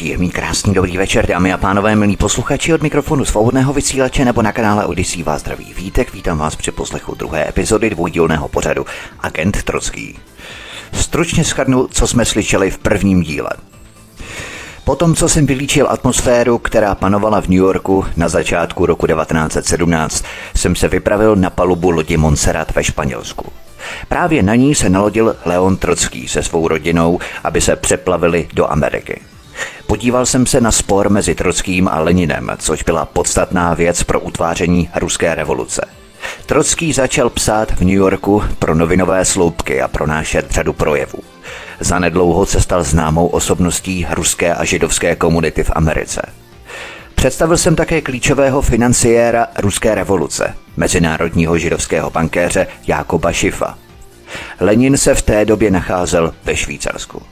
Příjemný, krásný, dobrý večer, dámy a pánové, milí posluchači od mikrofonu svobodného vysílače nebo na kanále Odyssey vás zdraví vítek. Vítám vás při poslechu druhé epizody dvoudílného pořadu Agent Trocký. Stručně schrnu, co jsme slyšeli v prvním díle. Potom, co jsem vylíčil atmosféru, která panovala v New Yorku na začátku roku 1917, jsem se vypravil na palubu lodi Montserrat ve Španělsku. Právě na ní se nalodil Leon Trocký se svou rodinou, aby se přeplavili do Ameriky. Podíval jsem se na spor mezi Trockým a Leninem, což byla podstatná věc pro utváření ruské revoluce. Trocký začal psát v New Yorku pro novinové sloupky a pronášet řadu projevů. Zanedlouho se stal známou osobností ruské a židovské komunity v Americe. Představil jsem také klíčového financiéra ruské revoluce, mezinárodního židovského bankéře Jákoba Šifa. Lenin se v té době nacházel ve Švýcarsku.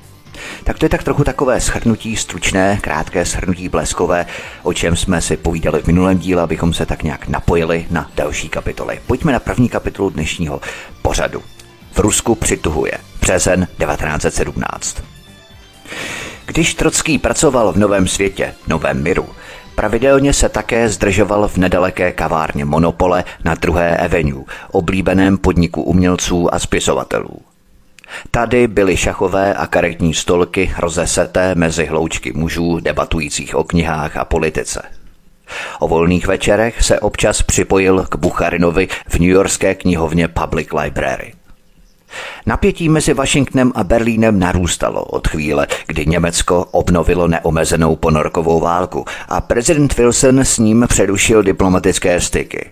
Tak to je tak trochu takové shrnutí, stručné, krátké shrnutí bleskové, o čem jsme si povídali v minulém díle, abychom se tak nějak napojili na další kapitoly. Pojďme na první kapitolu dnešního pořadu. V Rusku přituhuje. Březen 1917. Když Trocký pracoval v Novém světě, Novém miru, pravidelně se také zdržoval v nedaleké kavárně Monopole na druhé Avenue, oblíbeném podniku umělců a spisovatelů. Tady byly šachové a karetní stolky rozeseté mezi hloučky mužů debatujících o knihách a politice. O volných večerech se občas připojil k Bucharinovi v newyorské knihovně Public Library. Napětí mezi Washingtonem a Berlínem narůstalo od chvíle, kdy Německo obnovilo neomezenou ponorkovou válku a prezident Wilson s ním přerušil diplomatické styky.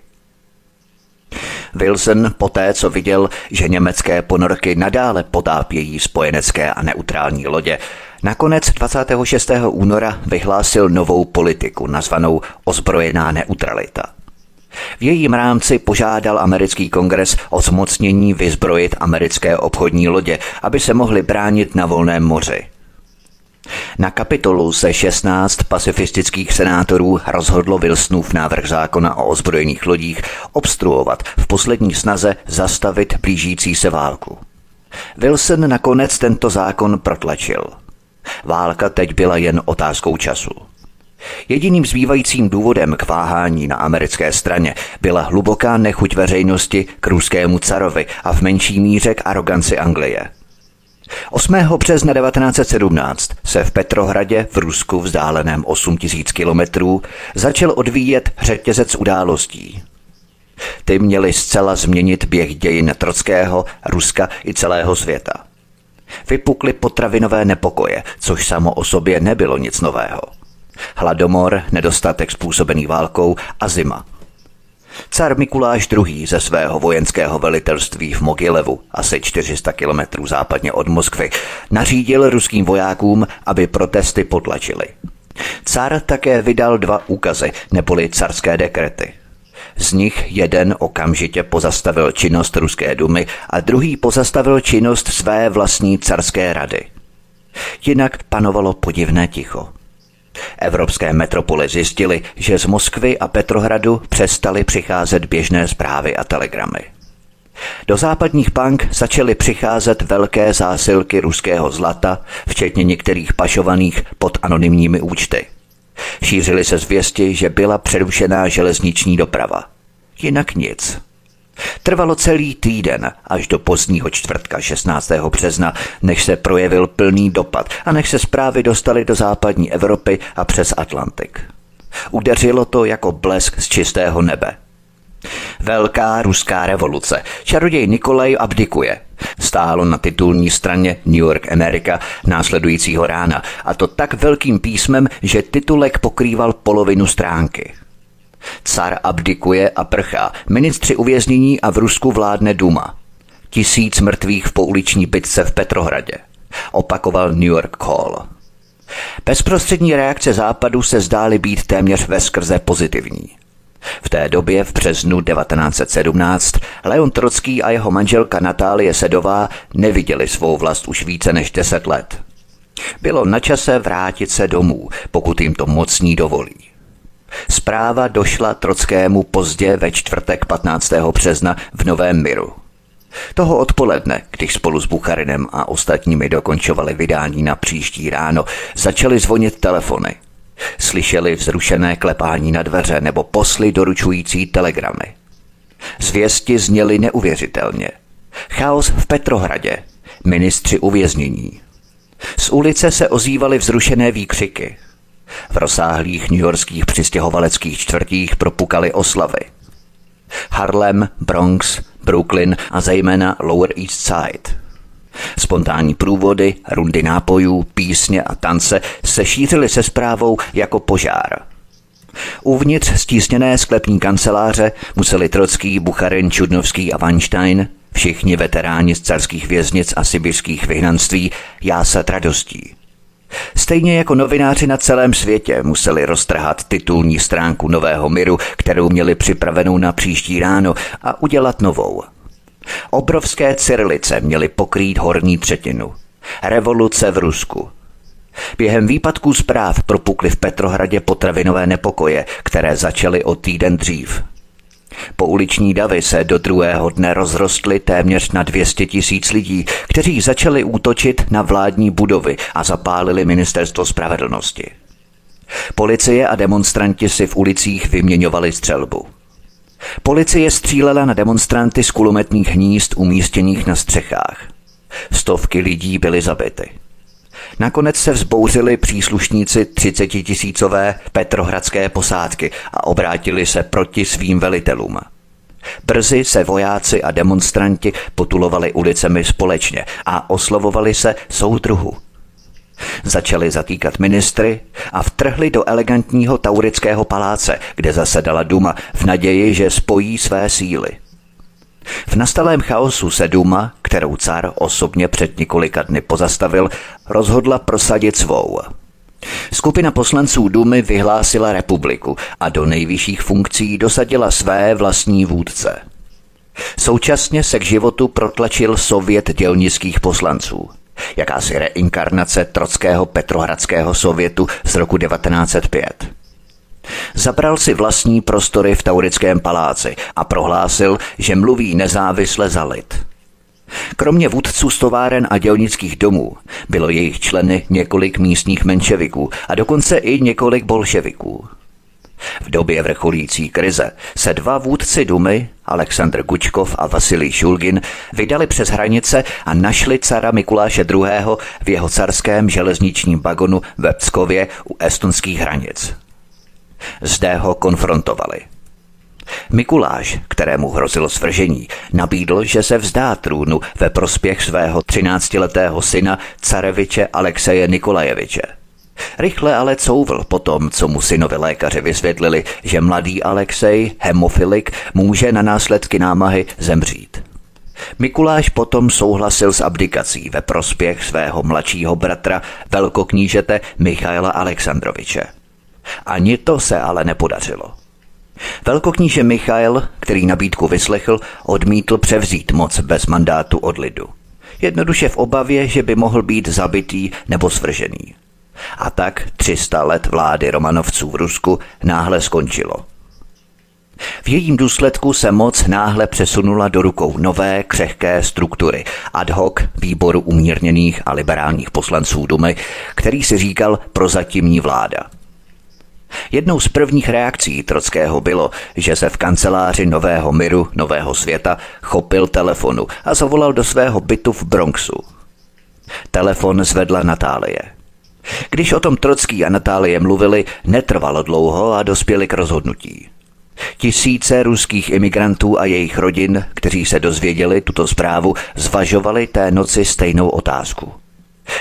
Wilson poté, co viděl, že německé ponorky nadále potápějí spojenecké a neutrální lodě, nakonec 26. února vyhlásil novou politiku nazvanou ozbrojená neutralita. V jejím rámci požádal americký kongres o zmocnění vyzbrojit americké obchodní lodě, aby se mohly bránit na volném moři. Na kapitolu se 16 pacifistických senátorů rozhodlo Wilsonův návrh zákona o ozbrojených lodích obstruovat v poslední snaze zastavit blížící se válku. Wilson nakonec tento zákon protlačil. Válka teď byla jen otázkou času. Jediným zbývajícím důvodem k váhání na americké straně byla hluboká nechuť veřejnosti k ruskému carovi a v menší míře k aroganci Anglie – 8. března 1917 se v Petrohradě v Rusku vzdáleném 8000 kilometrů začal odvíjet řetězec událostí. Ty měly zcela změnit běh dějin Trockého, Ruska i celého světa. Vypukly potravinové nepokoje, což samo o sobě nebylo nic nového. Hladomor, nedostatek způsobený válkou a zima – Car Mikuláš II. ze svého vojenského velitelství v Mogilevu, asi 400 kilometrů západně od Moskvy, nařídil ruským vojákům, aby protesty potlačili. Car také vydal dva úkazy, neboli carské dekrety. Z nich jeden okamžitě pozastavil činnost Ruské dumy a druhý pozastavil činnost své vlastní carské rady. Jinak panovalo podivné ticho. Evropské metropole zjistili, že z Moskvy a Petrohradu přestaly přicházet běžné zprávy a telegramy. Do západních bank začaly přicházet velké zásilky ruského zlata, včetně některých pašovaných pod anonymními účty. Šířily se zvěsti, že byla přerušená železniční doprava. Jinak nic. Trvalo celý týden až do pozdního čtvrtka 16. března, než se projevil plný dopad a než se zprávy dostaly do západní Evropy a přes Atlantik. Udeřilo to jako blesk z čistého nebe. Velká ruská revoluce. Čaroděj Nikolaj abdikuje. Stálo na titulní straně New York America následujícího rána a to tak velkým písmem, že titulek pokrýval polovinu stránky. Car abdikuje a prchá, ministři uvěznění a v Rusku vládne Duma. Tisíc mrtvých v pouliční bitce v Petrohradě. Opakoval New York Call. Bezprostřední reakce západu se zdály být téměř ve skrze pozitivní. V té době v březnu 1917 Leon Trocký a jeho manželka Natálie Sedová neviděli svou vlast už více než deset let. Bylo na čase vrátit se domů, pokud jim to mocní dovolí. Zpráva došla Trockému pozdě ve čtvrtek 15. března v Novém Miru. Toho odpoledne, když spolu s Bucharinem a ostatními dokončovali vydání na příští ráno, začaly zvonit telefony. Slyšeli vzrušené klepání na dveře nebo posly doručující telegramy. Zvěsti zněly neuvěřitelně. Chaos v Petrohradě, ministři uvěznění. Z ulice se ozývaly vzrušené výkřiky. V rozsáhlých newyorských přistěhovaleckých čtvrtích propukaly oslavy. Harlem, Bronx, Brooklyn a zejména Lower East Side. Spontánní průvody, rundy nápojů, písně a tance se šířily se zprávou jako požár. Uvnitř stísněné sklepní kanceláře museli Trocký, Bucharin, Čudnovský a Weinstein, všichni veteráni z carských věznic a sibirských vyhnanství, jásat radostí. Stejně jako novináři na celém světě museli roztrhat titulní stránku Nového miru, kterou měli připravenou na příští ráno a udělat novou. Obrovské cyrilice měly pokrýt horní třetinu. Revoluce v Rusku. Během výpadků zpráv propukly v Petrohradě potravinové nepokoje, které začaly o týden dřív. Pouliční davy se do druhého dne rozrostly téměř na 200 tisíc lidí, kteří začali útočit na vládní budovy a zapálili ministerstvo spravedlnosti. Policie a demonstranti si v ulicích vyměňovali střelbu. Policie střílela na demonstranty z kulometních hnízd umístěných na střechách. Stovky lidí byly zabity. Nakonec se vzbouřili příslušníci 30 tisícové petrohradské posádky a obrátili se proti svým velitelům. Brzy se vojáci a demonstranti potulovali ulicemi společně a oslovovali se soudruhu. Začali zatýkat ministry a vtrhli do elegantního taurického paláce, kde zasedala Duma v naději, že spojí své síly – v nastalém chaosu se Duma, kterou car osobně před několika dny pozastavil, rozhodla prosadit svou. Skupina poslanců Dumy vyhlásila republiku a do nejvyšších funkcí dosadila své vlastní vůdce. Současně se k životu protlačil sovět dělnických poslanců. Jakási reinkarnace Trockého Petrohradského sovětu z roku 1905. Zabral si vlastní prostory v Taurickém paláci a prohlásil, že mluví nezávisle za lid. Kromě vůdců stováren a dělnických domů bylo jejich členy několik místních menševiků a dokonce i několik bolševiků. V době vrcholící krize se dva vůdci Dumy, Aleksandr Gučkov a Vasilij Šulgin, vydali přes hranice a našli cara Mikuláše II. v jeho carském železničním vagonu ve Pskově u estonských hranic. Zde ho konfrontovali. Mikuláš, kterému hrozilo svržení, nabídl, že se vzdá trůnu ve prospěch svého třináctiletého syna careviče Alexeje Nikolajeviče. Rychle ale couvl po tom, co mu synovi lékaři vysvětlili, že mladý Alexej, hemofilik, může na následky námahy zemřít. Mikuláš potom souhlasil s abdikací ve prospěch svého mladšího bratra, velkoknížete Michaela Alexandroviče. Ani to se ale nepodařilo. Velkokníže Michael, který nabídku vyslechl, odmítl převzít moc bez mandátu od lidu. Jednoduše v obavě, že by mohl být zabitý nebo svržený. A tak 300 let vlády Romanovců v Rusku náhle skončilo. V jejím důsledku se moc náhle přesunula do rukou nové křehké struktury ad hoc výboru umírněných a liberálních poslanců Dumy, který si říkal prozatímní vláda – Jednou z prvních reakcí Trockého bylo, že se v kanceláři Nového miru, Nového světa, chopil telefonu a zavolal do svého bytu v Bronxu. Telefon zvedla Natálie. Když o tom Trocký a Natálie mluvili, netrvalo dlouho a dospěli k rozhodnutí. Tisíce ruských imigrantů a jejich rodin, kteří se dozvěděli tuto zprávu, zvažovali té noci stejnou otázku –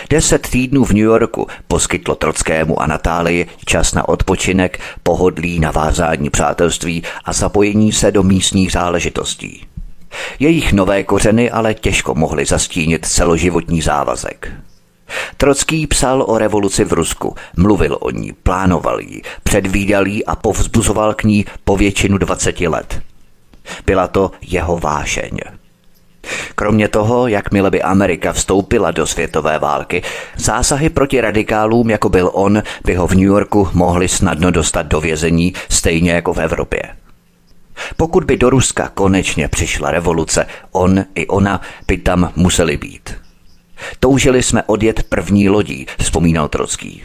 Deset týdnů v New Yorku poskytlo Trockému a Natálii čas na odpočinek, pohodlí, navázání přátelství a zapojení se do místních záležitostí. Jejich nové kořeny ale těžko mohly zastínit celoživotní závazek. Trocký psal o revoluci v Rusku, mluvil o ní, plánoval ji, předvídal ji a povzbuzoval k ní po většinu 20 let. Byla to jeho vášeň. Kromě toho, jakmile by Amerika vstoupila do světové války, zásahy proti radikálům, jako byl on, by ho v New Yorku mohli snadno dostat do vězení, stejně jako v Evropě. Pokud by do Ruska konečně přišla revoluce, on i ona by tam museli být. Toužili jsme odjet první lodí, vzpomínal Trocký.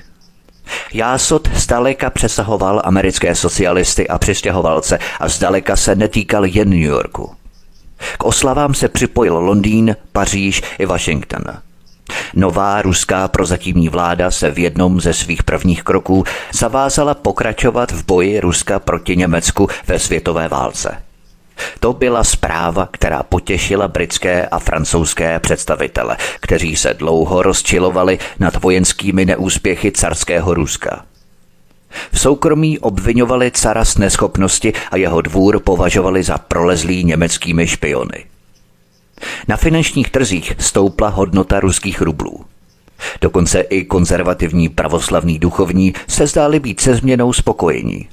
Jásot zdaleka přesahoval americké socialisty a přistěhovalce a zdaleka se netýkal jen New Yorku. K oslavám se připojil Londýn, Paříž i Washington. Nová ruská prozatímní vláda se v jednom ze svých prvních kroků zavázala pokračovat v boji Ruska proti Německu ve světové válce. To byla zpráva, která potěšila britské a francouzské představitele, kteří se dlouho rozčilovali nad vojenskými neúspěchy carského Ruska. V soukromí obvinovali cara z neschopnosti a jeho dvůr považovali za prolezlý německými špiony. Na finančních trzích stoupla hodnota ruských rublů. Dokonce i konzervativní pravoslavní duchovní se zdáli být se změnou spokojení.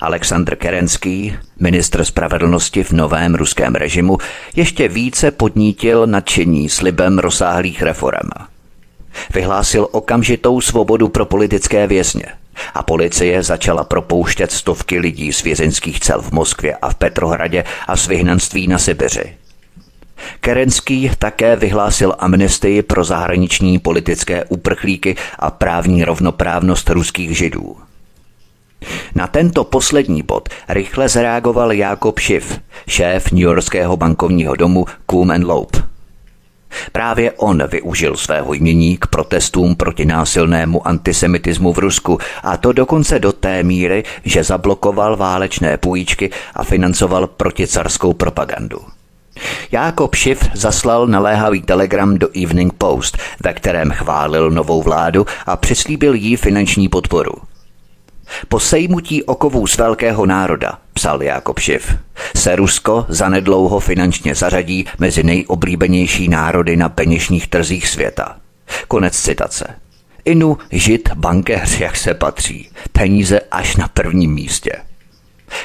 Aleksandr Kerenský, ministr spravedlnosti v novém ruském režimu, ještě více podnítil nadšení slibem rozsáhlých reform. Vyhlásil okamžitou svobodu pro politické vězně a policie začala propouštět stovky lidí z vězeňských cel v Moskvě a v Petrohradě a z vyhnanství na Sibiři. Kerenský také vyhlásil amnestii pro zahraniční politické uprchlíky a právní rovnoprávnost ruských židů. Na tento poslední bod rychle zareagoval Jakob Schiff, šéf New Yorkského bankovního domu Coom Loeb. Právě on využil svého jmění k protestům proti násilnému antisemitismu v Rusku a to dokonce do té míry, že zablokoval válečné půjčky a financoval proticarskou propagandu. Jákob Schiff zaslal naléhavý telegram do Evening Post, ve kterém chválil novou vládu a přislíbil jí finanční podporu. Po sejmutí okovů z velkého národa, psal Jákob Šiv, se Rusko zanedlouho finančně zařadí mezi nejoblíbenější národy na peněžních trzích světa. Konec citace. Inu, žid, bankéř, jak se patří. Peníze až na prvním místě.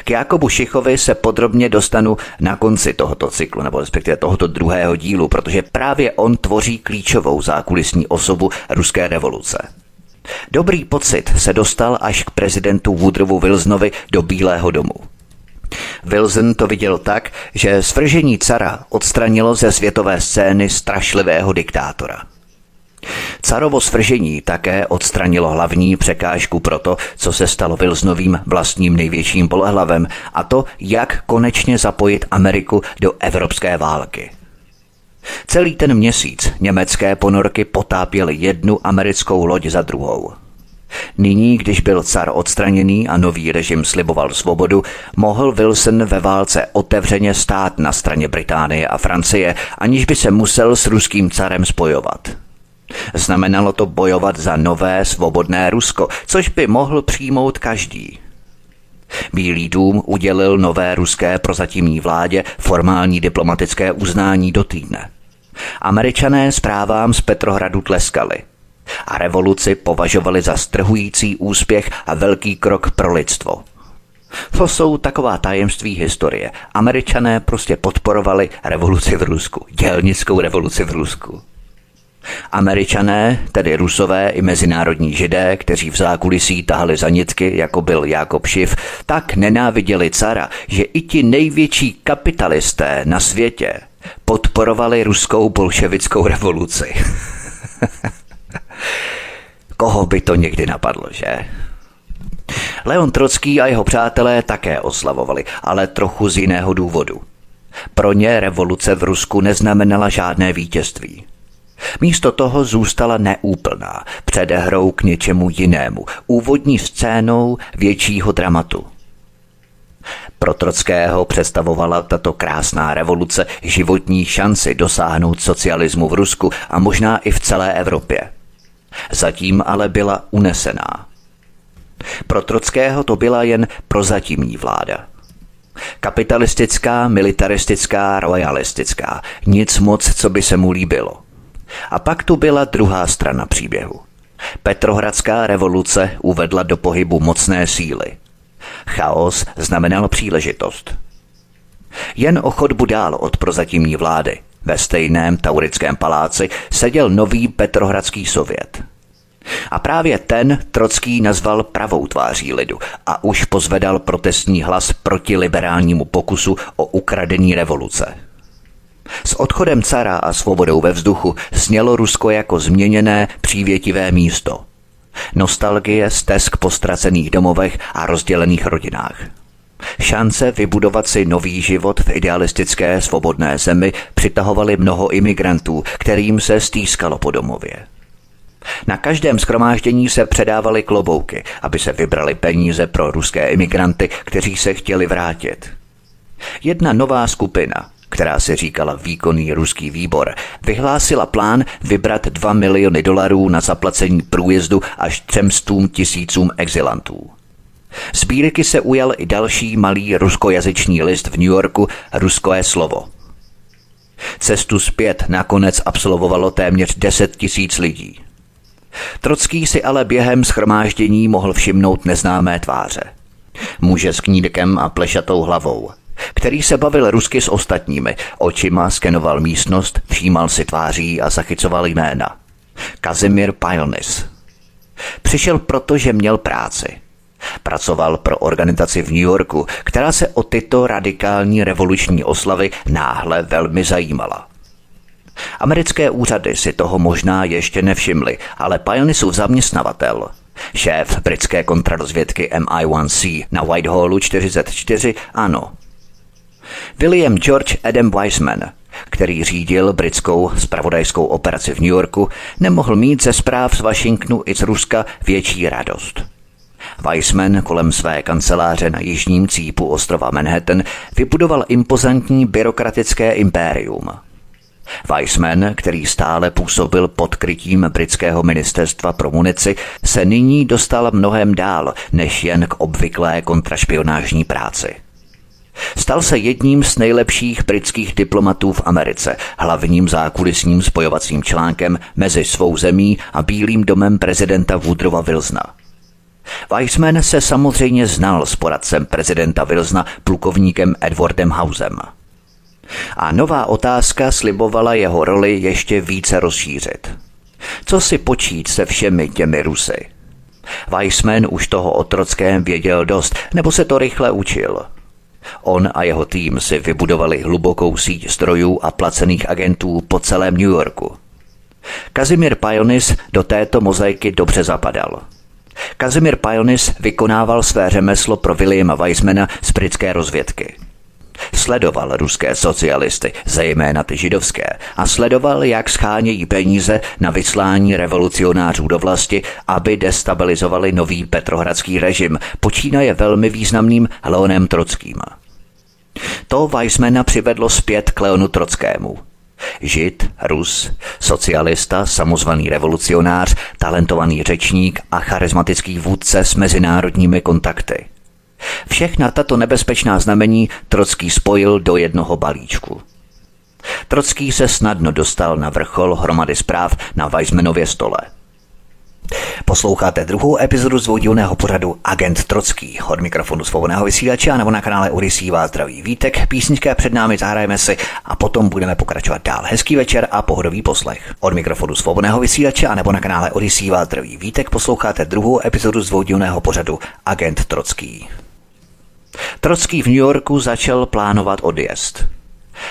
K Jakobu Šichovi se podrobně dostanu na konci tohoto cyklu, nebo respektive tohoto druhého dílu, protože právě on tvoří klíčovou zákulisní osobu ruské revoluce. Dobrý pocit se dostal až k prezidentu Woodrowu Wilsonovi do Bílého domu. Wilson to viděl tak, že svržení cara odstranilo ze světové scény strašlivého diktátora. Carovo svržení také odstranilo hlavní překážku pro to, co se stalo Wilsonovým vlastním největším polehlavem, a to, jak konečně zapojit Ameriku do evropské války. Celý ten měsíc německé ponorky potápěly jednu americkou loď za druhou. Nyní, když byl car odstraněný a nový režim sliboval svobodu, mohl Wilson ve válce otevřeně stát na straně Británie a Francie, aniž by se musel s ruským carem spojovat. Znamenalo to bojovat za nové svobodné Rusko, což by mohl přijmout každý. Bílý dům udělil nové ruské prozatímní vládě formální diplomatické uznání do týdne. Američané zprávám z Petrohradu tleskali a revoluci považovali za strhující úspěch a velký krok pro lidstvo. To jsou taková tajemství historie. Američané prostě podporovali revoluci v Rusku, dělnickou revoluci v Rusku. Američané, tedy rusové i mezinárodní židé, kteří v zákulisí tahali za nitky, jako byl Jakob Šiv, tak nenáviděli cara, že i ti největší kapitalisté na světě podporovali ruskou bolševickou revoluci. Koho by to někdy napadlo, že? Leon Trocký a jeho přátelé také oslavovali, ale trochu z jiného důvodu. Pro ně revoluce v Rusku neznamenala žádné vítězství. Místo toho zůstala neúplná, předehrou k něčemu jinému, úvodní scénou většího dramatu – pro Trockého představovala tato krásná revoluce životní šanci dosáhnout socialismu v Rusku a možná i v celé Evropě. Zatím ale byla unesená. Pro Trockého to byla jen prozatímní vláda. Kapitalistická, militaristická, royalistická. Nic moc, co by se mu líbilo. A pak tu byla druhá strana příběhu. Petrohradská revoluce uvedla do pohybu mocné síly. Chaos znamenal příležitost. Jen o chodbu dál od prozatímní vlády ve stejném Taurickém paláci seděl nový Petrohradský sovět. A právě ten Trocký nazval pravou tváří lidu a už pozvedal protestní hlas proti liberálnímu pokusu o ukradení revoluce. S odchodem cara a svobodou ve vzduchu snělo Rusko jako změněné přívětivé místo. Nostalgie stesk po ztracených domovech a rozdělených rodinách. Šance vybudovat si nový život v idealistické svobodné zemi přitahovaly mnoho imigrantů, kterým se stýskalo po domově. Na každém schromáždění se předávaly klobouky, aby se vybrali peníze pro ruské imigranty, kteří se chtěli vrátit. Jedna nová skupina, která se říkala Výkonný ruský výbor, vyhlásila plán vybrat 2 miliony dolarů na zaplacení průjezdu až třemstům tisícům exilantů. Sbírky se ujal i další malý ruskojazyčný list v New Yorku Ruskové slovo. Cestu zpět nakonec absolvovalo téměř 10 tisíc lidí. Trocký si ale během schromáždění mohl všimnout neznámé tváře. Muže s knídkem a plešatou hlavou, který se bavil rusky s ostatními, očima skenoval místnost, všímal si tváří a zachycoval jména. Kazimir Pajlnis. Přišel proto, že měl práci – Pracoval pro organizaci v New Yorku, která se o tyto radikální revoluční oslavy náhle velmi zajímala. Americké úřady si toho možná ještě nevšimly, ale Pionisův zaměstnavatel, šéf britské kontradozvědky MI1C na Whitehallu 44, ano. William George Adam Weissman, který řídil britskou spravodajskou operaci v New Yorku, nemohl mít ze zpráv z Washingtonu i z Ruska větší radost. Weissman kolem své kanceláře na jižním cípu ostrova Manhattan vybudoval impozantní byrokratické impérium. Weissman, který stále působil pod krytím britského ministerstva pro munici, se nyní dostal mnohem dál než jen k obvyklé kontrašpionážní práci. Stal se jedním z nejlepších britských diplomatů v Americe, hlavním zákulisním spojovacím článkem mezi svou zemí a Bílým domem prezidenta Woodrowa Wilsona – Weissman se samozřejmě znal s poradcem prezidenta Wilsona plukovníkem Edwardem Hausem. A nová otázka slibovala jeho roli ještě více rozšířit. Co si počít se všemi těmi Rusy? Weissman už toho o Trockém věděl dost, nebo se to rychle učil. On a jeho tým si vybudovali hlubokou síť strojů a placených agentů po celém New Yorku. Kazimir Pajonis do této mozaiky dobře zapadal – Kazimir Pionis vykonával své řemeslo pro Williama Weissmana z britské rozvědky. Sledoval ruské socialisty, zejména ty židovské, a sledoval, jak schánějí peníze na vyslání revolucionářů do vlasti, aby destabilizovali nový petrohradský režim, počínaje velmi významným Leonem Trockým. To Weissmana přivedlo zpět k Leonu Trockému. Žid, Rus, socialista, samozvaný revolucionář, talentovaný řečník a charismatický vůdce s mezinárodními kontakty. Všechna tato nebezpečná znamení Trocký spojil do jednoho balíčku. Trocký se snadno dostal na vrchol hromady zpráv na Weizmanově stole – Posloucháte druhou epizodu zvodilného pořadu Agent Trocký od mikrofonu svobodného vysílače nebo na kanále Urisí vás zdraví vítek. Písnička před námi zahrajeme si a potom budeme pokračovat dál. Hezký večer a pohodový poslech. Od mikrofonu svobodného vysílače nebo na kanále Urisí vás zdraví vítek posloucháte druhou epizodu zvodilného pořadu Agent Trocký. Trocký v New Yorku začal plánovat odjezd.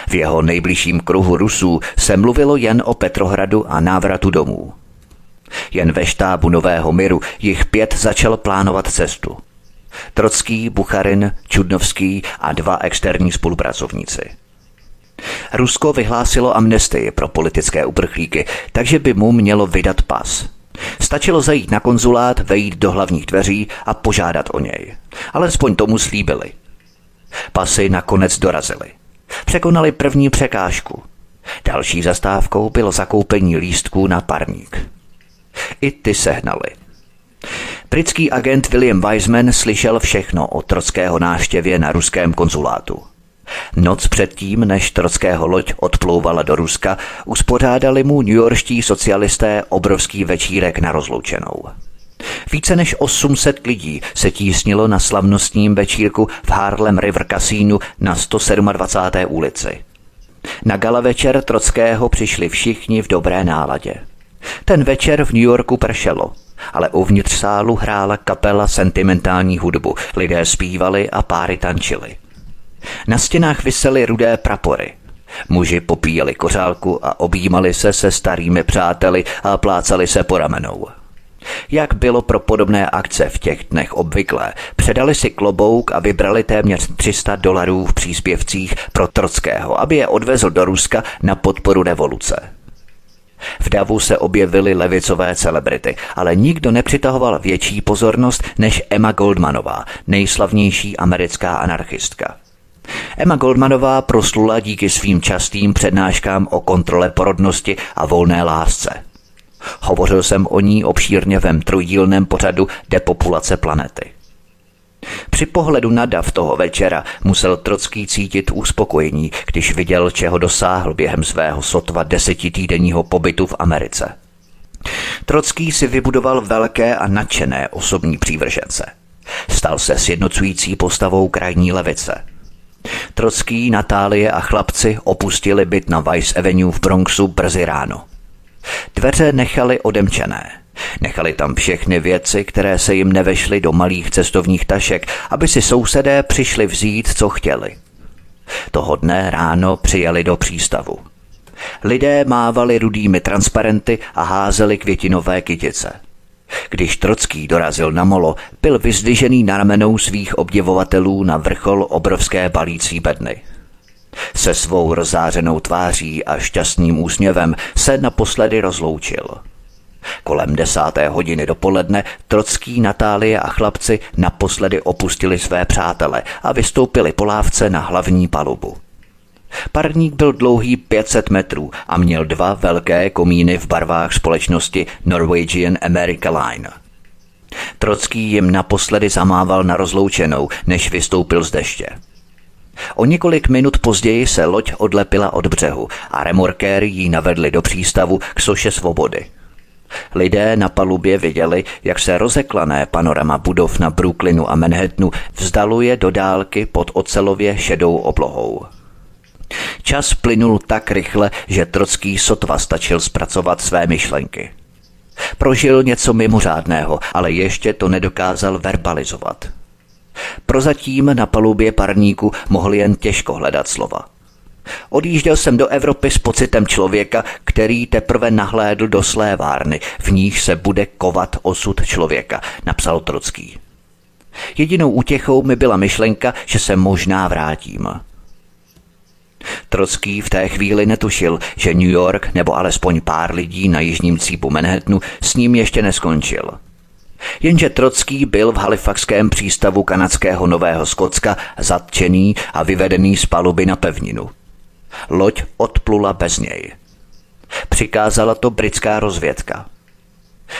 V jeho nejbližším kruhu Rusů se mluvilo jen o Petrohradu a návratu domů. Jen ve štábu Nového Miru jich pět začal plánovat cestu. Trocký, Bucharin, Čudnovský a dva externí spolupracovníci. Rusko vyhlásilo amnestii pro politické uprchlíky, takže by mu mělo vydat pas. Stačilo zajít na konzulát, vejít do hlavních dveří a požádat o něj. Alespoň tomu slíbili. Pasy nakonec dorazily. Překonali první překážku. Další zastávkou bylo zakoupení lístků na parník. I ty sehnali. Britský agent William Wiseman slyšel všechno o trockého náštěvě na ruském konzulátu. Noc předtím, než Trockého loď odplouvala do Ruska, uspořádali mu newyorští socialisté obrovský večírek na rozloučenou. Více než 800 lidí se tísnilo na slavnostním večírku v Harlem River Casino na 127. ulici. Na gala večer Trockého přišli všichni v dobré náladě. Ten večer v New Yorku pršelo, ale uvnitř sálu hrála kapela sentimentální hudbu, lidé zpívali a páry tančili. Na stěnách visely rudé prapory. Muži popíjeli kořálku a objímali se se starými přáteli a plácali se po ramenou. Jak bylo pro podobné akce v těch dnech obvyklé, předali si klobouk a vybrali téměř 300 dolarů v příspěvcích pro Trockého, aby je odvezl do Ruska na podporu revoluce. V davu se objevily levicové celebrity, ale nikdo nepřitahoval větší pozornost než Emma Goldmanová, nejslavnější americká anarchistka. Emma Goldmanová proslula díky svým častým přednáškám o kontrole porodnosti a volné lásce. Hovořil jsem o ní obšírně ve trojdílném pořadu Depopulace planety. Při pohledu na dav toho večera musel Trocký cítit uspokojení, když viděl, čeho dosáhl během svého sotva desetitýdenního pobytu v Americe. Trocký si vybudoval velké a nadšené osobní přívržence. Stal se sjednocující postavou krajní levice – Trocký, Natálie a chlapci opustili byt na Vice Avenue v Bronxu brzy ráno. Dveře nechali odemčené. Nechali tam všechny věci, které se jim nevešly do malých cestovních tašek, aby si sousedé přišli vzít, co chtěli. Toho dne ráno přijeli do přístavu. Lidé mávali rudými transparenty a házeli květinové kytice – když Trocký dorazil na molo, byl vyzdvižený na ramenou svých obdivovatelů na vrchol obrovské balící bedny. Se svou rozářenou tváří a šťastným úsměvem se naposledy rozloučil. Kolem desáté hodiny dopoledne Trocký, Natálie a chlapci naposledy opustili své přátele a vystoupili po lávce na hlavní palubu. Parník byl dlouhý 500 metrů a měl dva velké komíny v barvách společnosti Norwegian America Line. Trocký jim naposledy zamával na rozloučenou, než vystoupil z deště. O několik minut později se loď odlepila od břehu a remorkéry ji navedli do přístavu k soše svobody. Lidé na palubě viděli, jak se rozeklané panorama budov na Brooklynu a Manhattanu vzdaluje do dálky pod ocelově šedou oblohou. Čas plynul tak rychle, že Trocký sotva stačil zpracovat své myšlenky. Prožil něco mimořádného, ale ještě to nedokázal verbalizovat. Prozatím na palubě parníku mohl jen těžko hledat slova. Odjížděl jsem do Evropy s pocitem člověka, který teprve nahlédl do slévárny, v níž se bude kovat osud člověka, napsal Trocký. Jedinou útěchou mi byla myšlenka, že se možná vrátím. Trocký v té chvíli netušil, že New York nebo alespoň pár lidí na jižním cípu Manhattanu s ním ještě neskončil. Jenže Trocký byl v halifaxském přístavu kanadského Nového Skotska zatčený a vyvedený z paluby na pevninu. Loď odplula bez něj. Přikázala to britská rozvědka.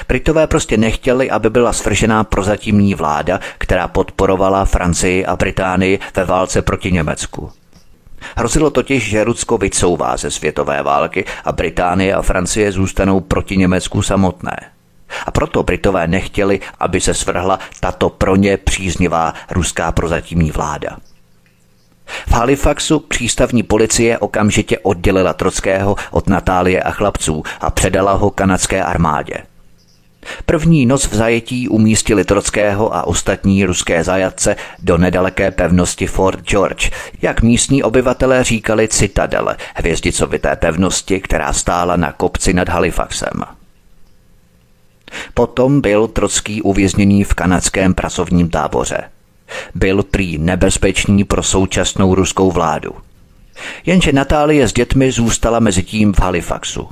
Britové prostě nechtěli, aby byla svržená prozatímní vláda, která podporovala Francii a Británii ve válce proti Německu. Hrozilo totiž, že Rusko vycouvá ze světové války a Británie a Francie zůstanou proti Německu samotné. A proto Britové nechtěli, aby se svrhla tato pro ně příznivá ruská prozatímní vláda. V Halifaxu přístavní policie okamžitě oddělila Trockého od Natálie a chlapců a předala ho kanadské armádě. První noc v zajetí umístili Trockého a ostatní ruské zajatce do nedaleké pevnosti Fort George, jak místní obyvatelé říkali citadele, hvězdicovité pevnosti, která stála na kopci nad Halifaxem. Potom byl Trocký uvězněný v kanadském pracovním táboře. Byl prý nebezpečný pro současnou ruskou vládu. Jenže Natálie s dětmi zůstala mezi tím v Halifaxu.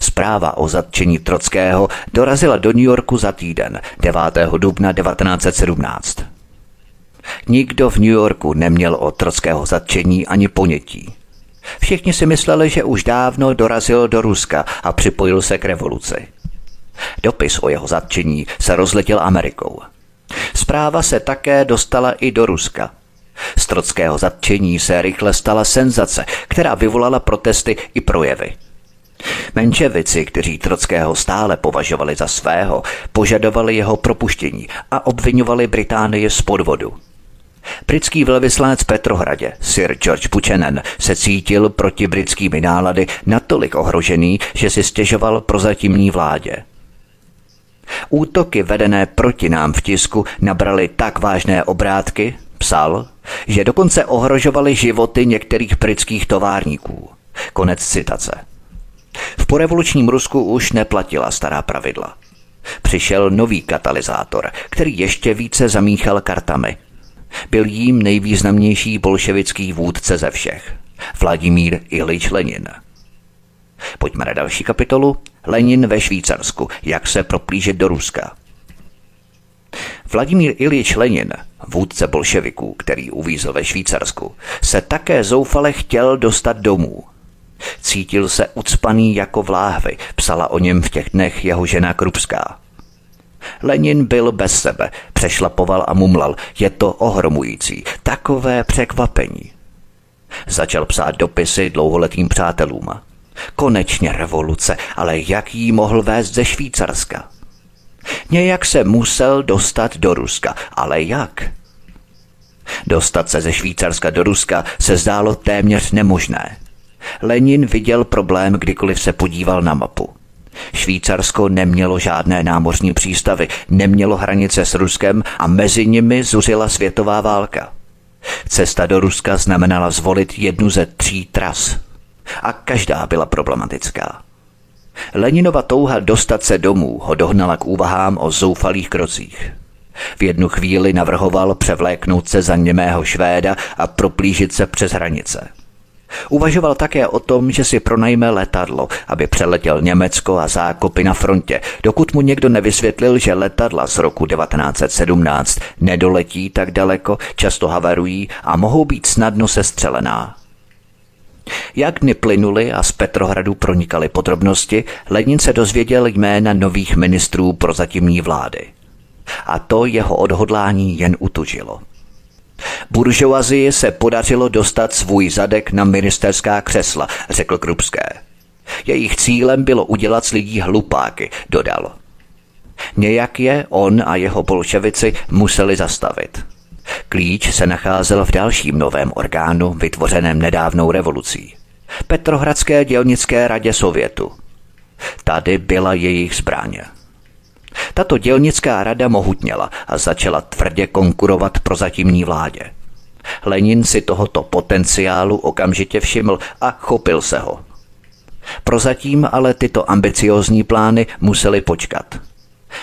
Zpráva o zatčení Trockého dorazila do New Yorku za týden, 9. dubna 1917. Nikdo v New Yorku neměl o Trockého zatčení ani ponětí. Všichni si mysleli, že už dávno dorazil do Ruska a připojil se k revoluci. Dopis o jeho zatčení se rozletěl Amerikou. Zpráva se také dostala i do Ruska. Z trockého zatčení se rychle stala senzace, která vyvolala protesty i projevy. Menševici, kteří Trockého stále považovali za svého, požadovali jeho propuštění a obvinovali Británii z podvodu. Britský velvyslanec Petrohradě, Sir George Buchanan, se cítil proti britskými nálady natolik ohrožený, že si stěžoval prozatímní vládě. Útoky vedené proti nám v tisku nabraly tak vážné obrátky, psal, že dokonce ohrožovaly životy některých britských továrníků. Konec citace. V porevolučním Rusku už neplatila stará pravidla. Přišel nový katalyzátor, který ještě více zamíchal kartami. Byl jím nejvýznamnější bolševický vůdce ze všech. Vladimír Ilič Lenin. Pojďme na další kapitolu. Lenin ve Švýcarsku. Jak se proplížet do Ruska. Vladimír Ilič Lenin, vůdce bolševiků, který uvízl ve Švýcarsku, se také zoufale chtěl dostat domů. Cítil se ucpaný jako vláhvy, psala o něm v těch dnech jeho žena Krupská. Lenin byl bez sebe, přešlapoval a mumlal. Je to ohromující, takové překvapení. Začal psát dopisy dlouholetým přátelům. Konečně revoluce, ale jak jí mohl vést ze Švýcarska? Nějak se musel dostat do Ruska, ale jak? Dostat se ze Švýcarska do Ruska se zdálo téměř nemožné. Lenin viděl problém, kdykoliv se podíval na mapu. Švýcarsko nemělo žádné námořní přístavy, nemělo hranice s Ruskem a mezi nimi zuřila světová válka. Cesta do Ruska znamenala zvolit jednu ze tří tras. A každá byla problematická. Leninova touha dostat se domů ho dohnala k úvahám o zoufalých krocích. V jednu chvíli navrhoval převléknout se za němého Švéda a proplížit se přes hranice – Uvažoval také o tom, že si pronajme letadlo, aby přeletěl Německo a zákopy na frontě, dokud mu někdo nevysvětlil, že letadla z roku 1917 nedoletí tak daleko, často havarují a mohou být snadno sestřelená. Jak dny plynuly a z Petrohradu pronikaly podrobnosti, Lenin se dozvěděl jména nových ministrů prozatímní vlády. A to jeho odhodlání jen utužilo. Buržoazii se podařilo dostat svůj zadek na ministerská křesla, řekl Krupské. Jejich cílem bylo udělat z lidí hlupáky, dodal. Nějak je on a jeho bolševici museli zastavit. Klíč se nacházel v dalším novém orgánu, vytvořeném nedávnou revolucí. Petrohradské dělnické radě Sovětu. Tady byla jejich zbraně. Tato dělnická rada mohutněla a začala tvrdě konkurovat prozatímní vládě. Lenin si tohoto potenciálu okamžitě všiml a chopil se ho. Prozatím ale tyto ambiciozní plány museli počkat.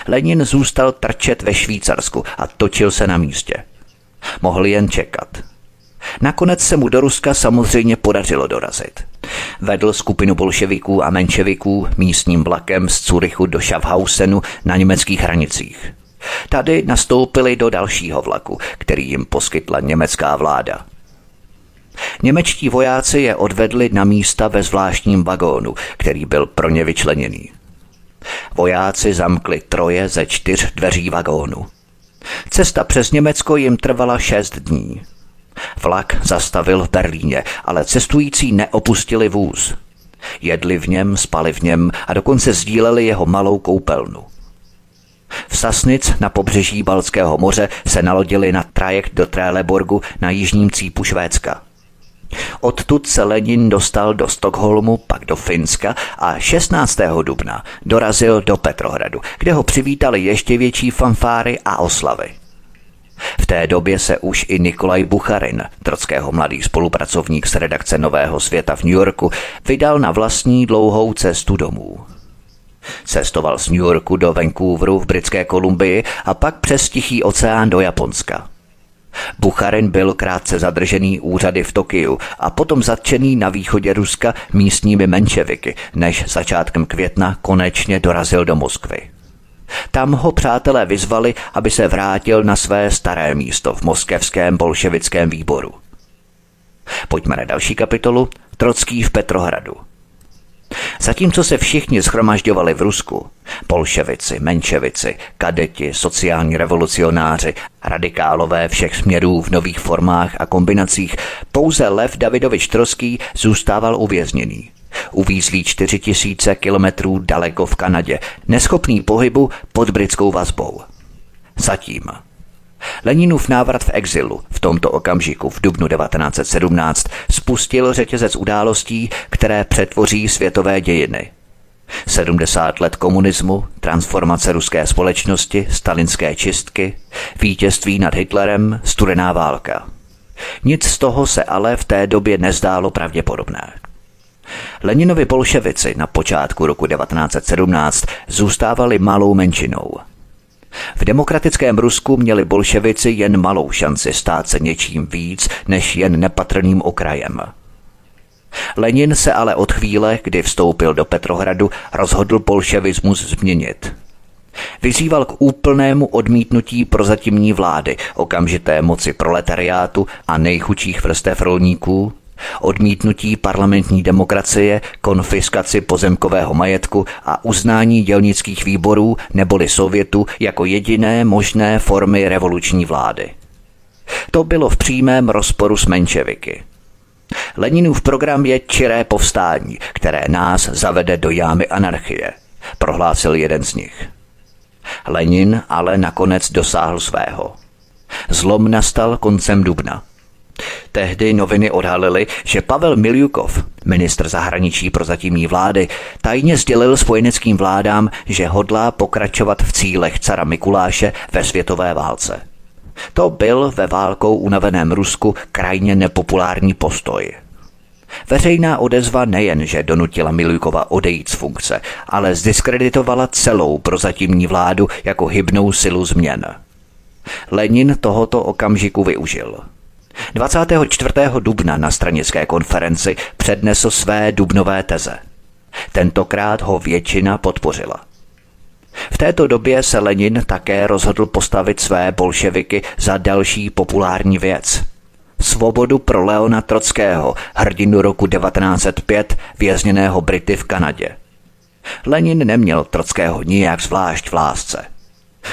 Lenin zůstal trčet ve Švýcarsku a točil se na místě. Mohl jen čekat. Nakonec se mu do Ruska samozřejmě podařilo dorazit. Vedl skupinu bolševiků a menševiků místním vlakem z Curychu do Schaffhausenu na německých hranicích. Tady nastoupili do dalšího vlaku, který jim poskytla německá vláda. Němečtí vojáci je odvedli na místa ve zvláštním vagónu, který byl pro ně vyčleněný. Vojáci zamkli troje ze čtyř dveří vagónu. Cesta přes Německo jim trvala šest dní. Vlak zastavil v Berlíně, ale cestující neopustili vůz. Jedli v něm, spali v něm a dokonce sdíleli jeho malou koupelnu. V Sasnic na pobřeží Balckého moře se nalodili na trajekt do Tréleborgu na jižním cípu Švédska. Odtud se Lenin dostal do Stockholmu, pak do Finska a 16. dubna dorazil do Petrohradu, kde ho přivítali ještě větší fanfáry a oslavy. V té době se už i Nikolaj Bucharin, Trockého mladý spolupracovník z redakce Nového světa v New Yorku, vydal na vlastní dlouhou cestu domů. Cestoval z New Yorku do Vancouveru v Britské Kolumbii a pak přes Tichý oceán do Japonska. Bucharin byl krátce zadržený úřady v Tokiu a potom zatčený na východě Ruska místními menševiky, než začátkem května konečně dorazil do Moskvy. Tam ho přátelé vyzvali, aby se vrátil na své staré místo v moskevském bolševickém výboru. Pojďme na další kapitolu. Trocký v Petrohradu. Zatímco se všichni schromažďovali v Rusku, bolševici, menševici, kadeti, sociální revolucionáři, radikálové všech směrů v nových formách a kombinacích, pouze Lev Davidovič Troský zůstával uvězněný. Čtyři tisíce kilometrů daleko v Kanadě, neschopný pohybu pod britskou vazbou. Zatím Leninův návrat v exilu v tomto okamžiku v dubnu 1917 spustil řetězec událostí, které přetvoří světové dějiny. 70 let komunismu, transformace ruské společnosti, stalinské čistky, vítězství nad Hitlerem, studená válka. Nic z toho se ale v té době nezdálo pravděpodobné. Leninovi bolševici na počátku roku 1917 zůstávali malou menšinou – v demokratickém Rusku měli bolševici jen malou šanci stát se něčím víc než jen nepatrným okrajem. Lenin se ale od chvíle, kdy vstoupil do Petrohradu, rozhodl bolševismus změnit. Vyzýval k úplnému odmítnutí prozatímní vlády, okamžité moci proletariátu a nejchučích vrstev rolníků, odmítnutí parlamentní demokracie, konfiskaci pozemkového majetku a uznání dělnických výborů neboli Sovětu jako jediné možné formy revoluční vlády. To bylo v přímém rozporu s menševiky. Leninův program je čiré povstání, které nás zavede do jámy anarchie, prohlásil jeden z nich. Lenin ale nakonec dosáhl svého. Zlom nastal koncem dubna – Tehdy noviny odhalily, že Pavel Miljukov, ministr zahraničí pro zatímní vlády, tajně sdělil spojeneckým vládám, že hodlá pokračovat v cílech cara Mikuláše ve světové válce. To byl ve válkou unaveném Rusku krajně nepopulární postoj. Veřejná odezva nejen, že donutila Miljukova odejít z funkce, ale zdiskreditovala celou prozatímní vládu jako hybnou silu změn. Lenin tohoto okamžiku využil – 24. dubna na stranické konferenci přednesl své dubnové teze. Tentokrát ho většina podpořila. V této době se Lenin také rozhodl postavit své bolševiky za další populární věc. Svobodu pro Leona Trockého, hrdinu roku 1905, vězněného Brity v Kanadě. Lenin neměl Trockého nijak zvlášť v lásce.